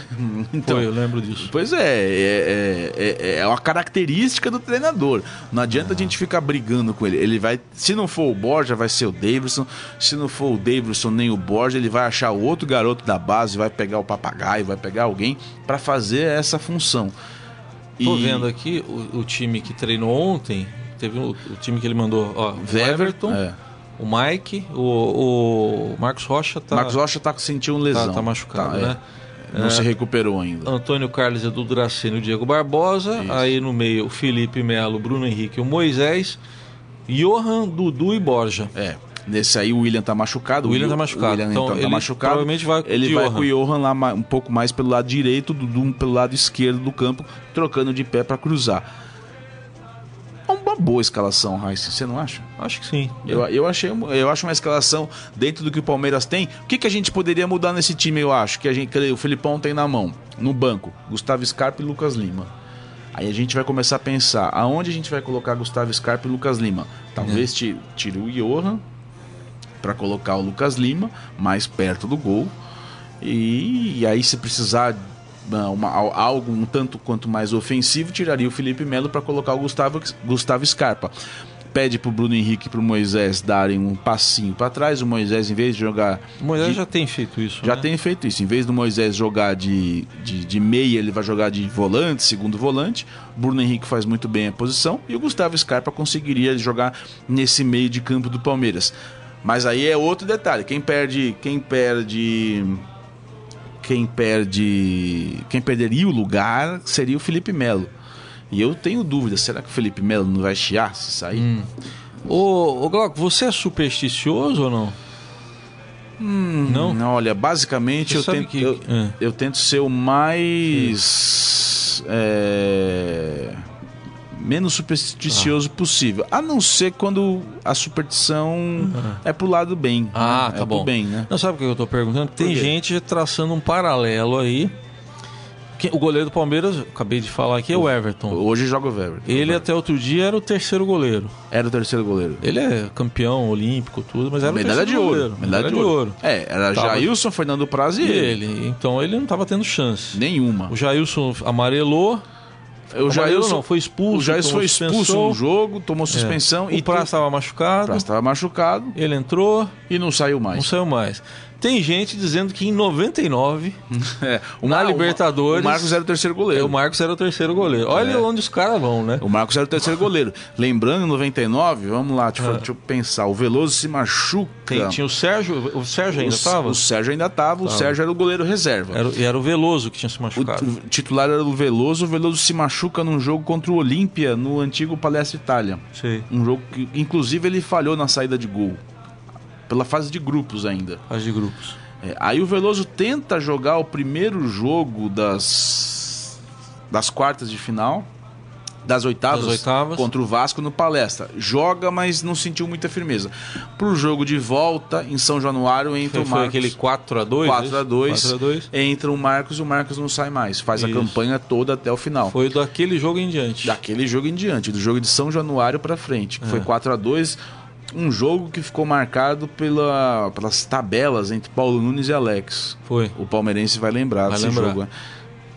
S3: então,
S2: Foi, eu lembro disso.
S3: Pois é, é, é, é, é uma característica do treinador. Não adianta a gente ficar brigando com ele. Ele vai, se não for o Borja, vai ser o Davidson. Se não for o Davidson nem o Borja, ele vai achar outro garoto da base, vai pegar o papagaio, vai pegar alguém para fazer essa função.
S2: Tô
S3: E-
S2: vendo aqui o, o time que treinou ontem. Teve o, o time que ele mandou, ó, o
S3: Everton,
S2: Everton,
S3: é.
S2: O Mike, o, o Marcos Rocha tá,
S3: Marcos Rocha tá sentindo lesão.
S2: tá, tá machucado,
S3: Tá, é.
S2: né?
S3: Não se recuperou ainda.
S2: Antônio Carlos, Edu Draceno e o Diego Barbosa.
S3: Isso.
S2: Aí no meio o Felipe Melo, Bruno Henrique e o Moisés. Johan, Dudu e Borja.
S3: É. Nesse aí o William tá machucado.
S2: O William tá machucado.
S3: O William
S2: Então,
S3: então, tá
S2: ele
S3: machucado.
S2: provavelmente vai com o
S3: ele vai
S2: Johan.
S3: com o Johan lá um pouco mais pelo lado direito, Dudu pelo lado esquerdo do campo, trocando de pé para cruzar. É uma boa escalação, Raíssa, você não acha?
S2: Acho que sim.
S3: Eu, eu, achei, eu acho uma escalação dentro do que o Palmeiras tem. O que, que a gente poderia mudar nesse time, eu acho? Que a gente, que o Felipão tem na mão, no banco. Gustavo Scarpa e Lucas Lima. Aí a gente vai começar a pensar, aonde a gente vai colocar Gustavo Scarpa e Lucas Lima? Talvez ti- tire o Johan para colocar o Lucas Lima mais perto do gol. E, e aí se precisar uma- al- algo um tanto quanto mais ofensivo, tiraria o Felipe Melo para colocar o Gustavo, Gustavo Scarpa. Pede pro Bruno Henrique e pro Moisés darem um passinho para trás. O Moisés, em vez de jogar.
S2: O Moisés
S3: de-
S2: já tem feito isso.
S3: já
S2: né?
S3: tem feito isso. Em vez do Moisés jogar de, de, de meia, ele vai jogar de volante, segundo volante. Bruno Henrique faz muito bem a posição. E o Gustavo Scarpa conseguiria jogar nesse meio de campo do Palmeiras. Mas aí é outro detalhe. Quem perde. Quem perde. Quem perde. Quem perderia o lugar seria o Felipe Melo. E eu tenho dúvida, será que o Felipe Melo não vai chiar se sair?
S2: Hum. Ô, ô Glauco, você é supersticioso ou não? não?
S3: Não, olha, basicamente eu tento,
S2: que-
S3: eu,
S2: é.
S3: eu tento ser o mais. é, menos supersticioso
S2: Ah.
S3: possível. A não ser quando a superstição é pro lado bem.
S2: Ah,
S3: né?
S2: tá
S3: é
S2: bom.
S3: Pro bem, né?
S2: Não sabe o que eu tô perguntando? Tem
S3: quê?
S2: gente traçando um paralelo aí. O goleiro do Palmeiras, acabei de falar aqui, é o Everton.
S3: Hoje joga o Weber.
S2: Ele até outro dia era o terceiro goleiro.
S3: Era o terceiro goleiro.
S2: Ele é campeão olímpico, tudo, mas era o
S3: Medalha de
S2: terceiro
S3: ouro.
S2: goleiro.
S3: Medalha de ouro. É, era
S2: Tava-
S3: Jailson, Fernando Praz e
S2: E
S3: ele.
S2: ele. Então ele não tava tendo chance.
S3: Nenhuma.
S2: O Jailson amarelou.
S3: O Jailson
S2: não, foi expulso.
S3: O
S2: tomou
S3: foi expulso
S2: suspensão.
S3: no jogo, tomou suspensão
S2: O
S3: e
S2: Praz estava
S3: o
S2: machucado.
S3: Praz estava machucado
S2: Ele entrou,
S3: e não saiu mais.
S2: não saiu mais. Tem gente dizendo que em 99
S3: É, o
S2: Na
S3: Mar- o-
S2: Libertadores-
S3: O Marcos era o terceiro
S2: o
S3: goleiro.
S2: Marcos era o terceiro goleiro. Olha
S3: É.
S2: onde os caras vão, né?
S3: O Marcos era o terceiro goleiro. Lembrando, em 99, vamos lá, deixa, eu- deixa eu pensar. O Veloso se machuca.
S2: Tem- tinha o Sérgio, o Sérgio ainda
S3: o,
S2: estava?
S3: o Sérgio ainda estava, o Sérgio era o goleiro reserva.
S2: Era, e era o Veloso que tinha se
S3: O,
S2: machucado.
S3: o titular era o Veloso. O Veloso se machuca num jogo contra o Olímpia, no antigo Palestra Itália.
S2: Sei.
S3: Um jogo que, inclusive, ele falhou na saída de gol. Pela fase de grupos ainda.
S2: Fase de grupos.
S3: É, aí o Veloso tenta jogar o primeiro jogo das, das quartas de final, das oitavas,
S2: Das oitavas.
S3: contra o Vasco no Palestra. Joga, mas não sentiu muita firmeza. Pro jogo de volta, em São Januário, entra
S2: Foi,
S3: o
S2: foi
S3: Marcos.
S2: aquele 4x2?
S3: 4x2,
S2: 4x2.
S3: entra o Marcos e o Marcos não sai mais. Faz a
S2: Isso.
S3: campanha toda até o final.
S2: Foi daquele jogo em diante.
S3: Daquele jogo em diante, do jogo de São Januário pra frente,
S2: É.
S3: foi 4 a 2 um jogo que ficou marcado pela, pelas tabelas entre Paulo Nunes e Alex.
S2: Foi.
S3: O palmeirense vai lembrar
S2: Vai
S3: desse
S2: lembrar.
S3: jogo. né?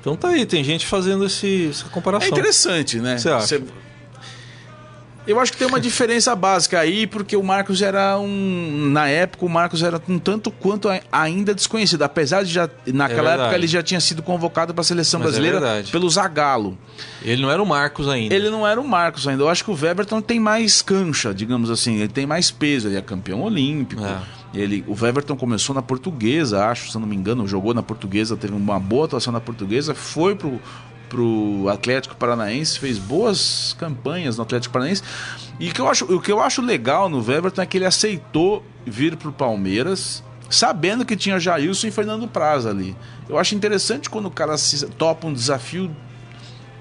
S2: Então tá aí, tem gente fazendo esse, essa
S3: É
S2: comparação.
S3: interessante, né?
S2: Você acha?
S3: Eu acho que tem uma diferença básica aí, porque o Marcos era um. Na época, o Marcos era um tanto quanto ainda desconhecido. Apesar de já. Naquela
S2: verdade.
S3: época ele já tinha sido convocado para a seleção
S2: Mas é
S3: brasileira
S2: verdade.
S3: pelo Zagallo.
S2: Ele não era o Marcos ainda.
S3: Ele não era o Marcos ainda. Eu acho que o Weberton tem mais cancha, digamos assim. Ele tem mais peso. Ele é campeão olímpico.
S2: É.
S3: Ele, o Weberton começou na portuguesa, acho, se não me engano. Jogou na portuguesa, teve uma boa atuação na portuguesa. Foi pro, pro Atlético Paranaense, fez boas campanhas no Atlético Paranaense. E o que eu acho, o que eu acho legal no Weberton é que ele aceitou vir pro Palmeiras. Sabendo que tinha Jailson e Fernando Praz ali. Eu acho interessante quando o cara se topa um desafio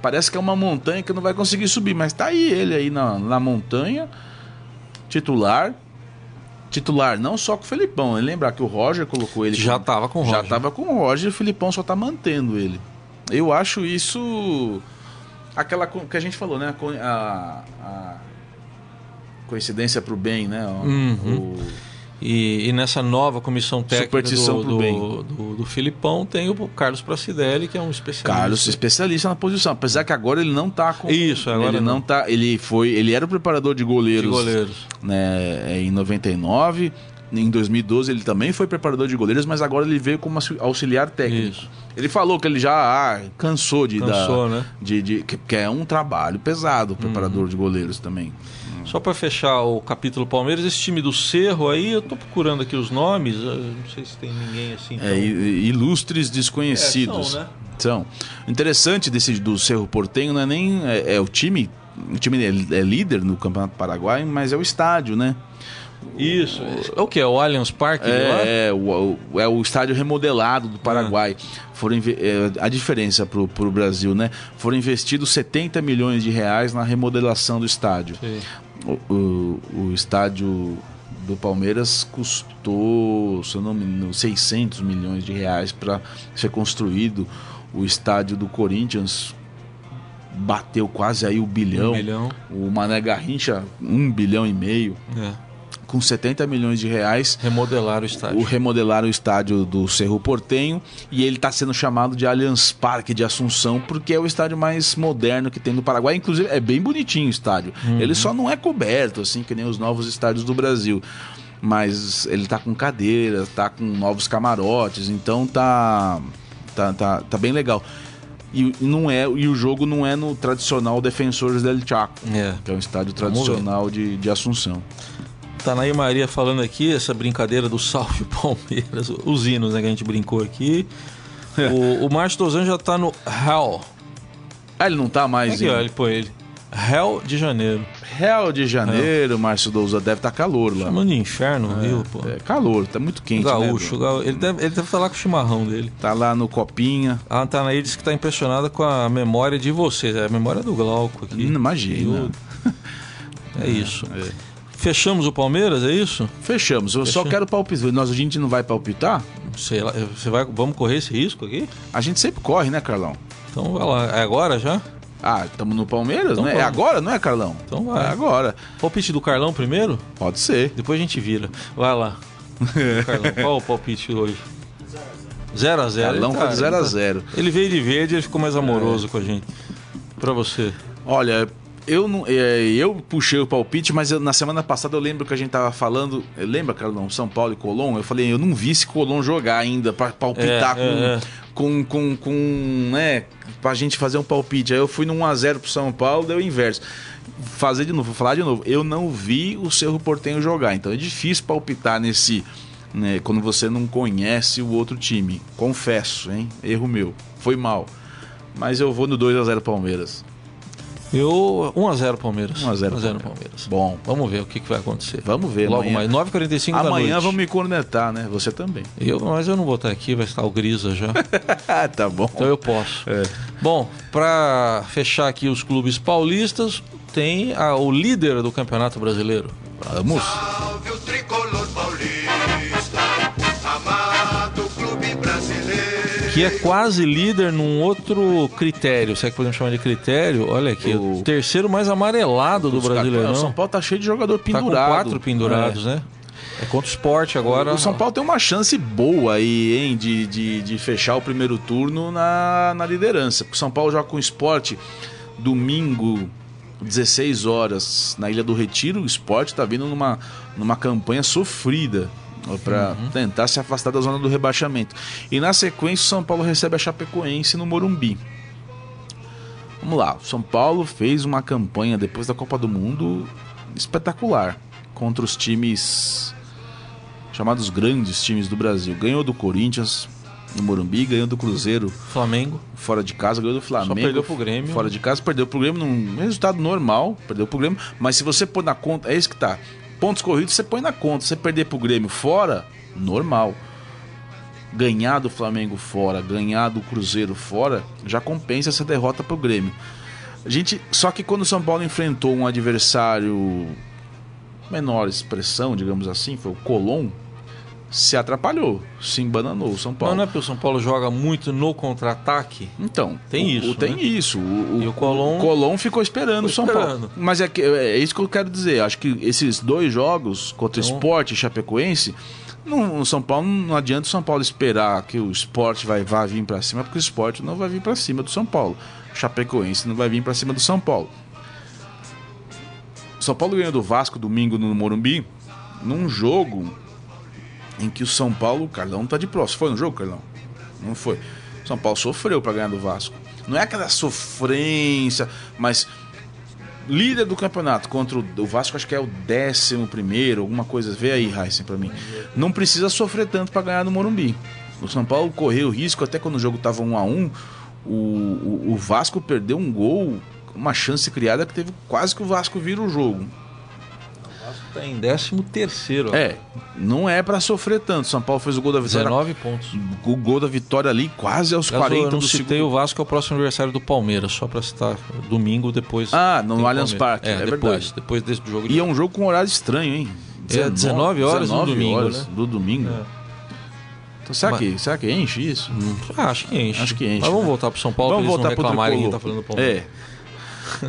S3: Parece que é uma montanha que não vai conseguir subir, mas tá aí ele aí na, na montanha, titular. Titular não só com o Felipão, lembrar que o Roger colocou ele.
S2: Já
S3: como-
S2: tava com o
S3: Já
S2: Roger.
S3: tava com o Roger e o Felipão só tá mantendo ele. Eu acho isso. Aquela que a gente falou, né? A, a- coincidência pro bem, né? O-
S2: Uhum.
S3: o-
S2: E, e nessa nova comissão técnica do,
S3: bem.
S2: do, do, do Filipão tem o Carlos Pracidelli, que é um especialista.
S3: Carlos, especialista na posição. Apesar que agora ele não tá com.
S2: Isso, agora
S3: ele não.
S2: não.
S3: tá. Ele foi. Ele era o preparador de goleiros.
S2: de goleiros.
S3: né, em 99. Em 2012 ele também foi preparador de goleiros, mas agora ele veio como auxi- auxiliar técnico.
S2: Isso.
S3: Ele falou que ele já ah, cansou de
S2: Cansou,
S3: dar.
S2: né?
S3: De, de- que, que é um trabalho pesado preparador
S2: Uhum.
S3: de goleiros também.
S2: Só para fechar o capítulo Palmeiras, esse time do Cerro aí, eu tô procurando aqui os nomes, não sei se tem ninguém assim.
S3: É, ilustres desconhecidos.
S2: É, são, né?
S3: São. Interessante desse do Cerro Portenho não é nem é, é o time o time é, é líder no Campeonato Paraguai, mas é o estádio, né?
S2: Isso. É o que? É o Allianz Parque?
S3: É, é, o, é o estádio remodelado do Paraguai. Ah. Foram, é, a diferença para o Brasil, né? Foram investidos 70 milhões de reais na remodelação do estádio. O, o, o, estádio do Palmeiras custou, se eu não me engano, 600 milhões de reais para ser construído. O estádio do Corinthians bateu quase aí o bilhão.
S2: Um bilhão.
S3: O Mané Garrincha, um bilhão e meio. É. Com 70 milhões de reais.
S2: Remodelar o estádio.
S3: O remodelaram o estádio do Cerro Portenho. E ele está sendo chamado de Allianz Parque de Assunção, porque é o estádio mais moderno que tem no Paraguai. Inclusive, é bem bonitinho o estádio. Uhum. Ele só não é coberto, assim, que nem os novos estádios do Brasil mas ele tá com cadeiras, tá com novos camarotes, então tá tá, tá, tá bem legal. E, não é, e o jogo não é no tradicional Defensores del Chaco, é. que é um estádio tradicional de, de Assunção.
S2: Tanaí Maria falando aqui, essa brincadeira do Salve Palmeiras, os hinos né, que a gente brincou aqui. o, o Márcio Tozan já tá no Hell.
S3: Ah, ele não tá mais
S2: aqui, ó, ele põe ele. Hell de Janeiro.
S3: Hell de Janeiro, é. Márcio Douza, deve estar tá calor lá.
S2: Chamando de inferno, é, Rio, pô.
S3: É calor, tá muito quente,
S2: gaúcho,
S3: né?
S2: Gaúcho, ele deve, ele deve estar lá com o chimarrão dele.
S3: Tá lá no Copinha.
S2: A Antanaí disse que tá impressionada com a memória de vocês, é a memória do Glauco aqui.
S3: Imagina.
S2: É isso. É. Fechamos o Palmeiras, é isso?
S3: Fechamos. Eu só quero palpitar. Nós a gente não vai palpitar?
S2: Sei lá, você vai, vamos correr esse risco aqui?
S3: A gente sempre corre, né, Carlão?
S2: Então vai lá. É agora já?
S3: Ah, estamos no Palmeiras, então né? É vamos. É agora, não é, Carlão?
S2: Então vai.
S3: É agora.
S2: Palpite do Carlão primeiro?
S3: Pode ser.
S2: Depois a gente vira. Vai lá. Carlão, qual o palpite hoje? 0x0.
S3: Carlão foi de 0x0.
S2: Ele, ele veio de verde e ficou mais amoroso é. com a gente. Pra você.
S3: Olha, eu não, é, eu puxei o palpite, mas eu, na semana passada eu lembro que a gente tava falando, lembra, Carlão, São Paulo e Colom? Eu falei, eu não vi esse Colom jogar ainda para palpitar é, com, é, é com, com, com né, pra gente fazer um palpite. Aí eu fui no 1x0 pro São Paulo, deu o inverso. Fazer de novo, vou falar de novo. Eu não vi o Cerro Portenho jogar, então é difícil palpitar nesse. Né, quando você não conhece o outro time. Confesso, hein? Erro meu. Foi mal. Mas eu vou no 2x0 Palmeiras.
S2: Eu 1x0 Palmeiras.
S3: 1x0
S2: Palmeiras. Palmeiras.
S3: Bom.
S2: Vamos ver o que, que vai acontecer.
S3: Vamos ver.
S2: Logo amanhã. mais, 9h45 da
S3: noite. Amanhã vamos me cornetar, né? Você também.
S2: Eu, mas eu não vou estar aqui, vai estar o Grisa já.
S3: tá bom.
S2: Então eu posso. É. Bom, para fechar aqui os clubes paulistas, tem a, o líder do Campeonato Brasileiro. Vamos. Salve o tricolor que é quase líder num outro critério, se é que podemos chamar de critério. Olha aqui, o, o terceiro mais amarelado do Brasileirão. O
S3: São Paulo tá cheio de jogador pendurado.
S2: Tá com quatro pendurados, é. né? É contra o esporte agora.
S3: O São Paulo tem uma chance boa aí, hein, de, de, de fechar o primeiro turno na, na liderança. Porque o São Paulo joga com o esporte domingo, 16 horas, na Ilha do Retiro. O esporte está vindo numa, numa campanha sofrida para uhum. tentar se afastar da zona do rebaixamento. E na sequência, o São Paulo recebe a Chapecoense no Morumbi. Vamos lá, o São Paulo fez uma campanha depois da Copa do Mundo espetacular contra os times chamados grandes times do Brasil. Ganhou do Corinthians no Morumbi, ganhou do Cruzeiro.
S2: Flamengo.
S3: Fora de casa, ganhou do Flamengo. Só
S2: perdeu pro Grêmio.
S3: Fora de casa, perdeu pro Grêmio num resultado normal, perdeu pro Grêmio. Mas se você pôr na conta, é isso que tá pontos corridos você põe na conta. Você perder pro Grêmio fora, normal. Ganhar do Flamengo fora, ganhar do Cruzeiro fora, já compensa essa derrota pro Grêmio. A gente, só que quando o São Paulo enfrentou um adversário menor expressão, digamos assim, foi o Colom, se atrapalhou, se embananou o São Paulo.
S2: Não, não é porque o São Paulo joga muito no contra-ataque?
S3: Então, tem o, isso. O, tem
S2: né?
S3: isso. O,
S2: e o Colom,
S3: o Colom ficou esperando o São esperando. Paulo. Mas é, que, é isso que eu quero dizer. Acho que esses dois jogos contra então... Sport e Chapecoense, no São Paulo não adianta o São Paulo esperar que o Sport vai, vai vir para cima, porque o Sport não vai vir para cima do São Paulo. O Chapecoense não vai vir para cima do São Paulo. O São Paulo ganhou do Vasco domingo no Morumbi, num jogo em que o São Paulo, o Carlão tá de próximo. Foi no jogo, Carlão? Não foi. O São Paulo sofreu para ganhar do Vasco. Não é aquela sofrência, mas líder do campeonato contra o Vasco, acho que é o décimo primeiro, alguma coisa. Vê aí, Heisen, para mim. Não precisa sofrer tanto para ganhar no Morumbi. O São Paulo correu risco, até quando o jogo tava 1 a 1 o, o, o Vasco perdeu um gol uma chance criada que teve quase que o Vasco vira o jogo.
S2: Tá em 13 terceiro.
S3: É, não é pra sofrer tanto. São Paulo fez o gol da vitória.
S2: 19 pontos.
S3: O gol da vitória ali quase aos
S2: Aliás,
S3: 40
S2: eu não
S3: do
S2: citei
S3: segundo.
S2: o Vasco é o próximo aniversário do Palmeiras, só pra citar domingo depois.
S3: Ah, no Allianz. Parque,
S2: É,
S3: é
S2: depois,
S3: verdade.
S2: depois desse jogo. de-
S3: E é um jogo com horário estranho, hein?
S2: É, 19 horas no domingo,
S3: horas
S2: né?
S3: do domingo.
S2: É.
S3: Então, será,
S2: Mas-
S3: que, será que enche isso?
S2: Ah, acho que enche.
S3: Acho que enche,
S2: Mas vamos
S3: né?
S2: voltar pro São Paulo
S3: Vamos voltar
S2: não
S3: pro
S2: reclamarem quem
S3: tricolor.
S2: tá falando do Palmeiras.
S3: É.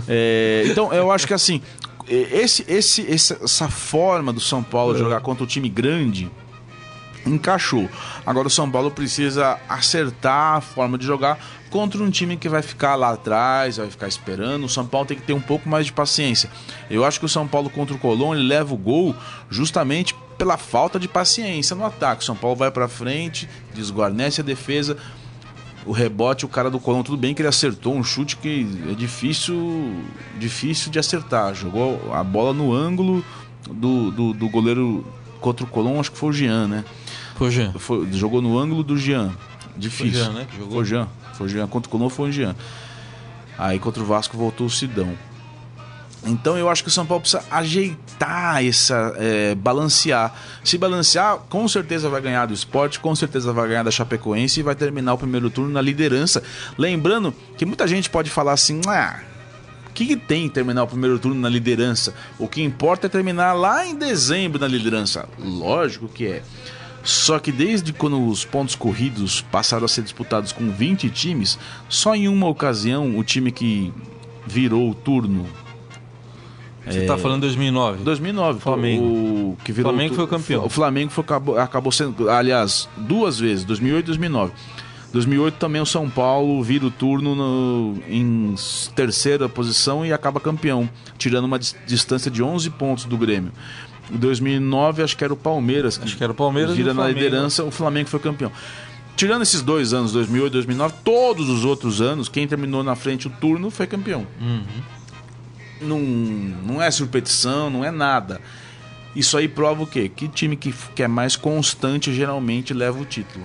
S3: É, então, eu acho que assim, esse, esse, essa forma do São
S2: É.
S3: Paulo jogar contra o time grande encaixou. Agora o São Paulo precisa acertar a forma de jogar contra um time que vai ficar lá atrás, vai ficar esperando. O São Paulo tem que ter um pouco mais de paciência. Eu acho que o São Paulo contra o Colón ele leva o gol justamente pela falta de paciência no ataque. O São Paulo vai pra frente, desguarnece a defesa. O rebote, o cara do Colón, tudo bem que ele acertou um chute que é difícil, difícil de acertar. Jogou a bola no ângulo do, do, do goleiro contra o Colón, acho que foi o Jean, né?
S2: Pô, Jean.
S3: Foi- jogou no ângulo do Jean. Difícil.
S2: Foi o Jean, né, que jogou?
S3: Foi o Jean. Foi o Jean. Contra o Colón foi o Jean. Aí contra o Vasco voltou o Sidão. Então eu acho que o São Paulo precisa ajeitar essa. é, balancear. Se balancear, com certeza vai ganhar do esporte, com certeza vai ganhar da Chapecoense e vai terminar o primeiro turno na liderança. Lembrando que muita gente pode falar assim, ah. O que, que tem em terminar o primeiro turno na liderança? O que importa é terminar lá em dezembro na liderança. Lógico que é. Só que desde quando os pontos corridos passaram a ser disputados com 20 times, só em uma ocasião o time que virou o turno
S2: Você
S3: É.
S2: tá falando 2009.
S3: 2009,
S2: Flamengo.
S3: O que virou
S2: Flamengo foi o campeão.
S3: O Flamengo foi, acabou, acabou sendo, aliás, duas vezes, 2008 e 2009. 2008 também o São Paulo vira o turno no- em terceira posição e acaba campeão, tirando uma dis- distância de 11 pontos do Grêmio. Em 2009 acho que era o Palmeiras que
S2: Acho que era o Palmeiras
S3: vira na liderança, o Flamengo foi campeão. Tirando esses dois anos, 2008 e 2009, todos os outros anos, quem terminou na frente o turno foi campeão não, não é superstição, não é nada. Isso aí prova o quê? Que time que, que é mais constante geralmente leva o título.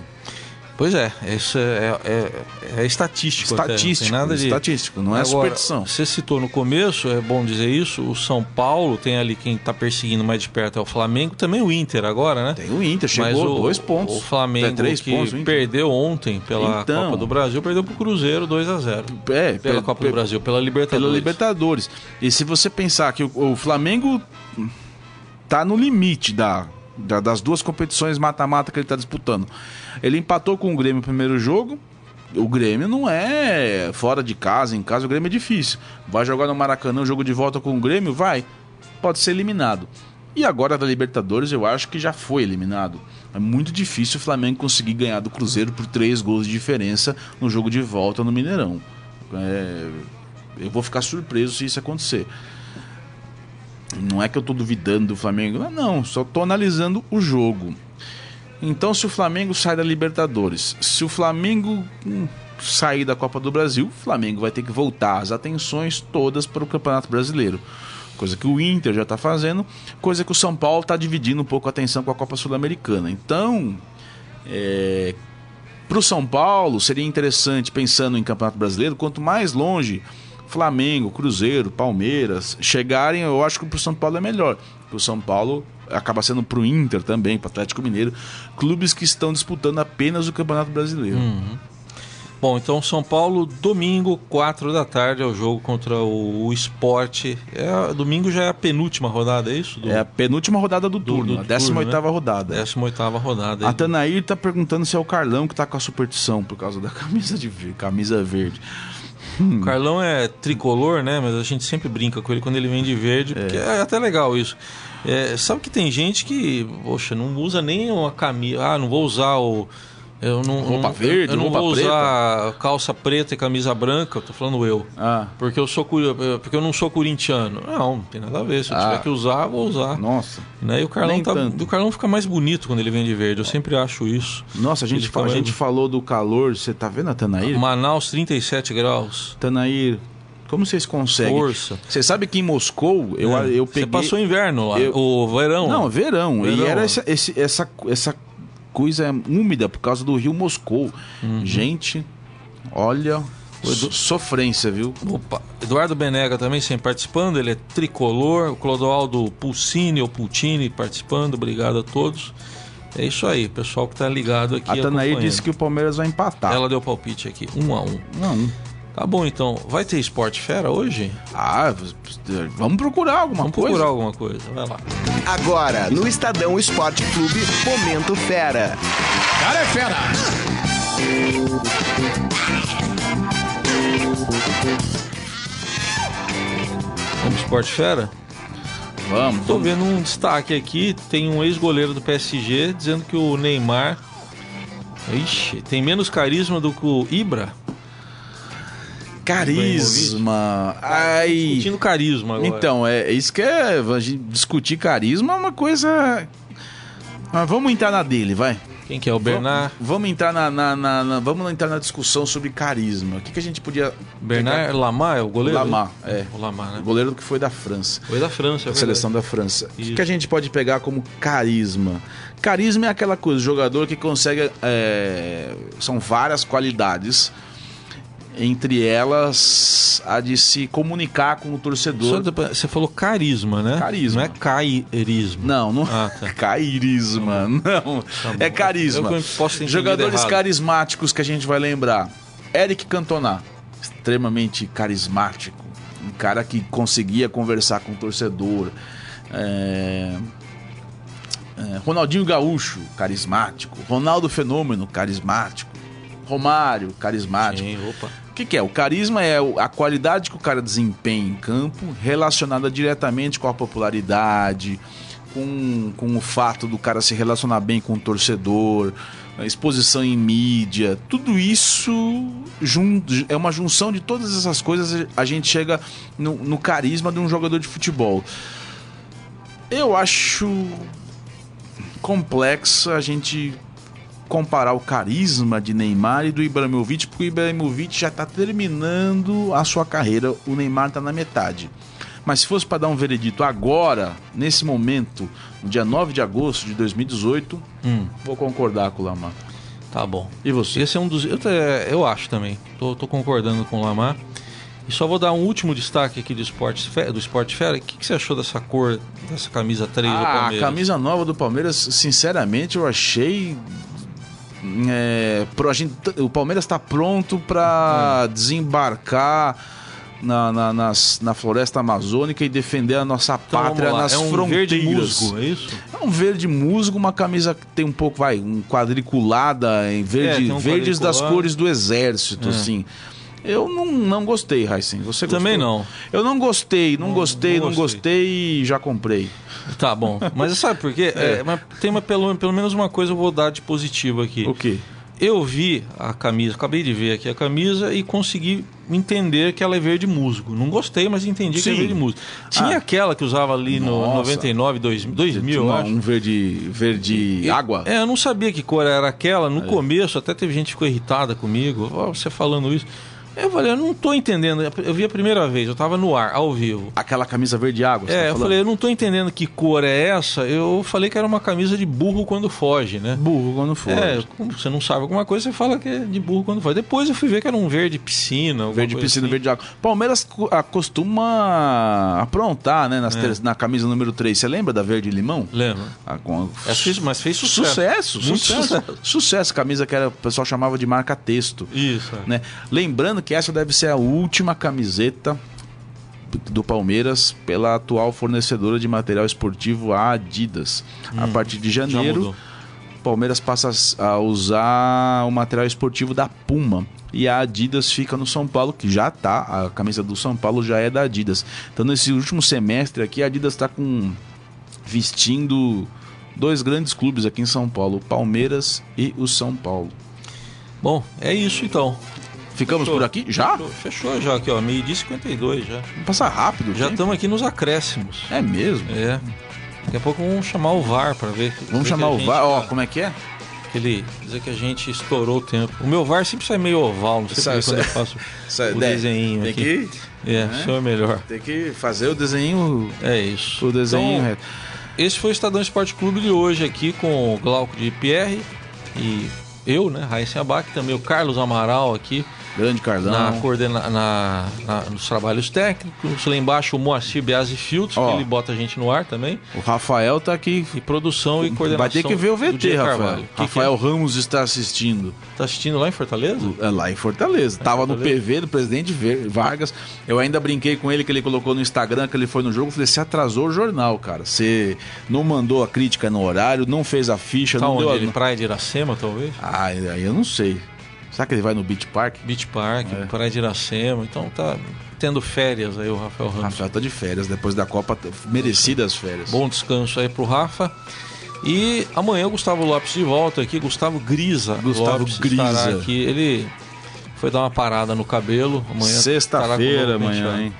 S2: Pois é, isso é, é, é estatístico. até, não tem
S3: Estatístico,
S2: nada de...
S3: estatístico, não é
S2: Agora,
S3: superstição.
S2: Você citou no começo, é bom dizer isso, o São Paulo tem ali quem tá perseguindo mais de perto é o Flamengo, também o Inter agora, né?
S3: Tem o Inter, chegou
S2: Mas o,
S3: dois pontos.
S2: O Flamengo
S3: É, três
S2: que
S3: pontos, o
S2: perdeu ontem pela
S3: Então.
S2: Copa do Brasil, perdeu pro Cruzeiro 2 a 0
S3: É,
S2: Pela
S3: pe-
S2: Copa do Brasil, pela Libertadores.
S3: Pela Libertadores. E se você pensar que o, o Flamengo tá no limite da, da- das duas competições mata-mata que ele tá disputando. Ele empatou com o Grêmio no primeiro jogo. O Grêmio não é fora de casa, em casa o Grêmio é difícil. Vai jogar no Maracanã, jogo de volta com o Grêmio, vai. Pode ser eliminado. E agora da Libertadores eu acho que já foi eliminado. É muito difícil o Flamengo conseguir ganhar do Cruzeiro por três gols de diferença no jogo de volta no Mineirão. É, eu vou ficar surpreso se isso acontecer. Não é que eu tô duvidando do Flamengo, não, só tô analisando o jogo. Então, se o Flamengo sai da Libertadores, se o Flamengo hum, sair da Copa do Brasil, o Flamengo vai ter que voltar as atenções todas para o Campeonato Brasileiro. Coisa que o Inter já está fazendo, coisa que o São Paulo está dividindo um pouco a atenção com a Copa Sul-Americana. Então, é, para o São Paulo, seria interessante, pensando em Campeonato Brasileiro, quanto mais longe Flamengo, Cruzeiro, Palmeiras chegarem, eu acho que para o São Paulo é melhor. Para o São Paulo acaba sendo para o Inter também, para o Atlético Mineiro, clubes que estão disputando apenas o Campeonato Brasileiro.
S2: Bom, então São Paulo, domingo, 4 da tarde, é o jogo contra o, o Sport. É, domingo já é a penúltima rodada, é isso? Do,
S3: É a penúltima rodada do,
S2: do-
S3: turno,
S2: do
S3: a 18
S2: turno, né?
S3: rodada.
S2: 18 rodada.
S3: A. Tanair tá perguntando se é o Carlão que tá com a superstição por causa da camisa de camisa verde.
S2: O Carlão é tricolor, né? Mas a gente sempre brinca com ele quando ele vem de verde, porque é até legal isso. É, sabe que tem gente que, poxa, não usa nem uma camisa. Ah, não vou usar o. Eu não,
S3: Roupa verde,
S2: eu não
S3: roupa
S2: vou
S3: preta.
S2: usar calça preta e camisa branca, eu tô falando eu.
S3: Ah,
S2: Porque eu sou curi- porque eu não sou corintiano. Não, não tem nada a ver. Se eu
S3: Ah.
S2: tiver que usar, vou usar.
S3: nossa.
S2: Né? E o Carlão, tá, o Carlão fica mais bonito quando ele vem de verde. Eu sempre acho isso.
S3: Nossa, a gente,
S2: Ele
S3: fa- a gente falou do calor, você tá vendo a Tanair?
S2: Manaus, 37 graus.
S3: Tanair, como vocês conseguem?
S2: Força.
S3: Você sabe que em Moscou, eu,
S2: É.
S3: eu
S2: Você
S3: peguei...
S2: passou inverno lá,
S3: eu-
S2: o verão.
S3: Não, verão. E
S2: Verão,
S3: era
S2: ó.
S3: essa, esse- essa, essa coisa úmida por causa do rio Moscou.
S2: Uhum.
S3: Gente, olha, So- Sofrência, viu?
S2: Opa, Eduardo Benega também sempre participando, ele é tricolor. O Clodoaldo Pulcini ou Pulcini participando, obrigado a todos. É isso aí, pessoal que tá ligado aqui.
S3: A Tanaí disse que o Palmeiras vai empatar.
S2: Ela deu palpite aqui, um a um.
S3: Não.
S2: Tá bom então, vai ter Esporte Fera hoje?
S3: Ah, vamos procurar alguma
S2: Vamos
S3: coisa.
S2: procurar alguma coisa, vai lá.
S1: Agora, no Estadão Esporte Clube, Momento Fera.
S5: Cara é fera!
S2: Vamos Esporte Fera?
S3: Vamos.
S2: Tô
S3: vamos.
S2: vendo um destaque aqui, tem um ex-goleiro do PSG dizendo que o Neymar Ixi, tem menos carisma do que o Ibra.
S3: Carisma. Ai.
S2: Discutindo carisma agora.
S3: Então, é é isso que é. A gente discutir carisma é uma coisa. Mas vamos entrar na dele, vai.
S2: Quem que é o Bernard?
S3: Vamos, vamos entrar na, na- na- na- Vamos entrar na discussão sobre carisma. O que, que a gente podia.
S2: Bernard Lamar é o goleiro?
S3: Lamar, é.
S2: O Lamar,
S3: O
S2: né?
S3: goleiro que foi da França.
S2: Foi da França, é
S3: A seleção da França. O que,
S2: Isso.
S3: que a gente pode pegar como carisma? Carisma é aquela coisa, jogador que consegue. é, são várias qualidades. Entre elas, a de se comunicar com o torcedor.
S2: Você falou carisma, né?
S3: Carisma.
S2: Não é cairismo.
S3: Não, não.
S2: Ah, tá.
S3: Cairisma, não.
S2: bom.
S3: É carisma. Jogadores carismáticos que a gente vai lembrar. Eric Cantona, extremamente carismático. Um cara que conseguia conversar com o torcedor. É, é, Ronaldinho Gaúcho, carismático. Ronaldo Fenômeno, carismático. Romário, carismático.
S2: Sim, opa.
S3: O que, que é? O carisma é a qualidade que o cara desempenha em campo relacionada diretamente com a popularidade, com, com o fato do cara se relacionar bem com o torcedor, a exposição em mídia. Tudo isso jun- é uma junção de todas essas coisas. A gente chega no, no carisma de um jogador de futebol. Eu acho complexo a gente comparar o carisma de Neymar e do Ibrahimovic, porque o Ibrahimovic já está terminando a sua carreira, o Neymar está na metade. Mas se fosse para dar um veredito agora, nesse momento, no dia 9 de agosto de 2018,
S2: Hum,
S3: vou concordar com o Lamar.
S2: tá bom.
S3: E você?
S2: Esse é um dos. Eu, te- eu acho também. Tô, tô concordando com o Lamar. E só vou dar um último destaque aqui do Esporte, do Esporte Fera. O que, que você achou dessa cor, dessa camisa 3 do
S3: Ah, a
S2: Palmeiras?
S3: camisa nova do Palmeiras, sinceramente, eu achei. É, pro- a gente- o Palmeiras está pronto para
S2: Hum.
S3: desembarcar na, na, nas- na floresta amazônica e defender a nossa
S2: Então,
S3: pátria nas
S2: é um
S3: fronteiras.
S2: verde musgo, é isso?
S3: É um verde musgo, uma camisa que tem um pouco, vai, um quadriculada em verde,
S2: É, um
S3: verdes das cores do exército,
S2: É.
S3: assim. Eu não, não gostei, Raicen. Você gostou?
S2: Também não.
S3: Eu não gostei, não,
S2: Não-
S3: gostei,
S2: não
S3: não
S2: gostei.
S3: gostei e já comprei.
S2: Tá bom. Mas sabe por quê? É, mas tem uma, pelo, pelo menos uma coisa eu vou dar de positivo aqui.
S3: O quê?
S2: Eu vi a camisa, acabei de ver aqui a camisa e consegui entender que ela é verde musgo. Não gostei, mas entendi que
S3: Sim.
S2: é verde musgo. Tinha
S3: Ah.
S2: aquela que usava ali no
S3: Nossa.
S2: 99, 2000, 2000 eu
S3: Não,
S2: acho.
S3: um verde, verde água?
S2: É, eu não sabia que cor era aquela. No começo, até teve gente que ficou irritada comigo. Ó, você falando isso. Eu falei, eu não tô entendendo. Eu vi a primeira vez, eu tava no ar, ao vivo.
S3: Aquela camisa verde água? você
S2: É,
S3: tá
S2: eu falei, eu não tô entendendo que cor é essa. Eu falei que era uma camisa de burro quando foge, né?
S3: Burro quando for.
S2: É, você não sabe alguma coisa, você fala que é de burro quando foge. Depois eu fui ver que era um verde piscina.
S3: Verde piscina,
S2: assim.
S3: verde água. Palmeiras ah, costuma aprontar, né? nas
S2: É.
S3: ter- Na camisa número 3. Você lembra da verde limão?
S2: Lembro.
S3: Ah, com-
S2: É, mas fez sucesso.
S3: Sucesso,
S2: Muito
S3: sucesso.
S2: sucesso.
S3: Sucesso. Camisa que era, o pessoal chamava de marca texto.
S2: Isso. é.
S3: né? Lembrando que essa deve ser a última camiseta do Palmeiras pela atual fornecedora de material esportivo, a Adidas. a partir de
S2: Hum,
S3: janeiro, Palmeiras passa a usar o material esportivo da Puma. E a Adidas fica no São Paulo, que já tá. A camisa do São Paulo já é da Adidas. Então, nesse último semestre aqui, a Adidas está com. vestindo dois grandes clubes aqui em São Paulo: o Palmeiras e o São Paulo.
S2: Bom, é isso então.
S3: Ficamos
S2: Fechou.
S3: por aqui? Já?
S2: Fechou, fechou já aqui, ó. Meio-dia e 52 já.
S3: Passa rápido,
S2: Já estamos aqui nos acréscimos.
S3: É mesmo?
S2: É. Daqui a pouco vamos chamar o VAR para ver.
S3: Vamos chamar o VAR. Ó,
S2: tá-
S3: como é que é?
S2: ele dizer que a gente estourou o tempo. O meu VAR sempre sai meio oval, não sei
S3: Sai-
S2: porque quando eu
S3: sai-
S2: faço
S3: sai-
S2: o
S3: né,
S2: desenho
S3: Tem
S2: aqui.
S3: que,
S2: É,
S3: né?
S2: o é melhor.
S3: tem que fazer o desenho.
S2: É isso.
S3: O desenho
S2: Então,
S3: reto.
S2: Esse foi o Estadão Esporte Clube de hoje aqui com o Glauco de Pierre e eu, né, Raíssa Abac, também o Carlos Amaral aqui
S3: Grande Carlão.
S2: na coordena, na, na- nos trabalhos técnicos. Lá embaixo o Moacir Biasi Fields,
S3: Ó.
S2: que ele bota a gente no ar também.
S3: O Rafael tá aqui.
S2: E produção e coordenação.
S3: Vai ter que ver o VT, Rafael.
S2: Que
S3: Rafael Ramos está assistindo.
S2: Que, tá assistindo lá em Fortaleza?
S3: É lá em Fortaleza. Tava no
S2: Fortaleza.
S3: PV do presidente Vargas. Eu ainda brinquei com ele que ele colocou no Instagram que ele foi no jogo. Falei, você atrasou o jornal, cara. Você não mandou a crítica no horário, não fez a ficha,
S2: Tá
S3: não
S2: onde?
S3: deu a...
S2: Praia de Iracema, talvez?
S3: Ah, aí eu não sei. Será que ele vai no Beach Park?
S2: Beach Park,
S3: É.
S2: Praia de Iracema. Então tá tendo férias aí o Rafael Ramos.
S3: Rafael tá de férias depois da Copa, merecidas férias.
S2: Bom descanso aí pro Rafa. E amanhã o Gustavo Lopes de volta aqui. Gustavo Grisa.
S3: Gustavo
S2: Lopes
S3: Grisa.
S2: estará aqui. Ele foi dar uma parada no cabelo. Amanhã
S3: Sexta-feira, amanhã, hein?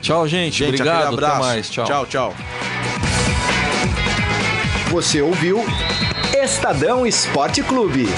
S2: Tchau, gente.
S3: Gente,
S2: Obrigado. Até mais. Tchau.
S3: tchau. tchau.
S1: Você ouviu Estadão Esporte Clube.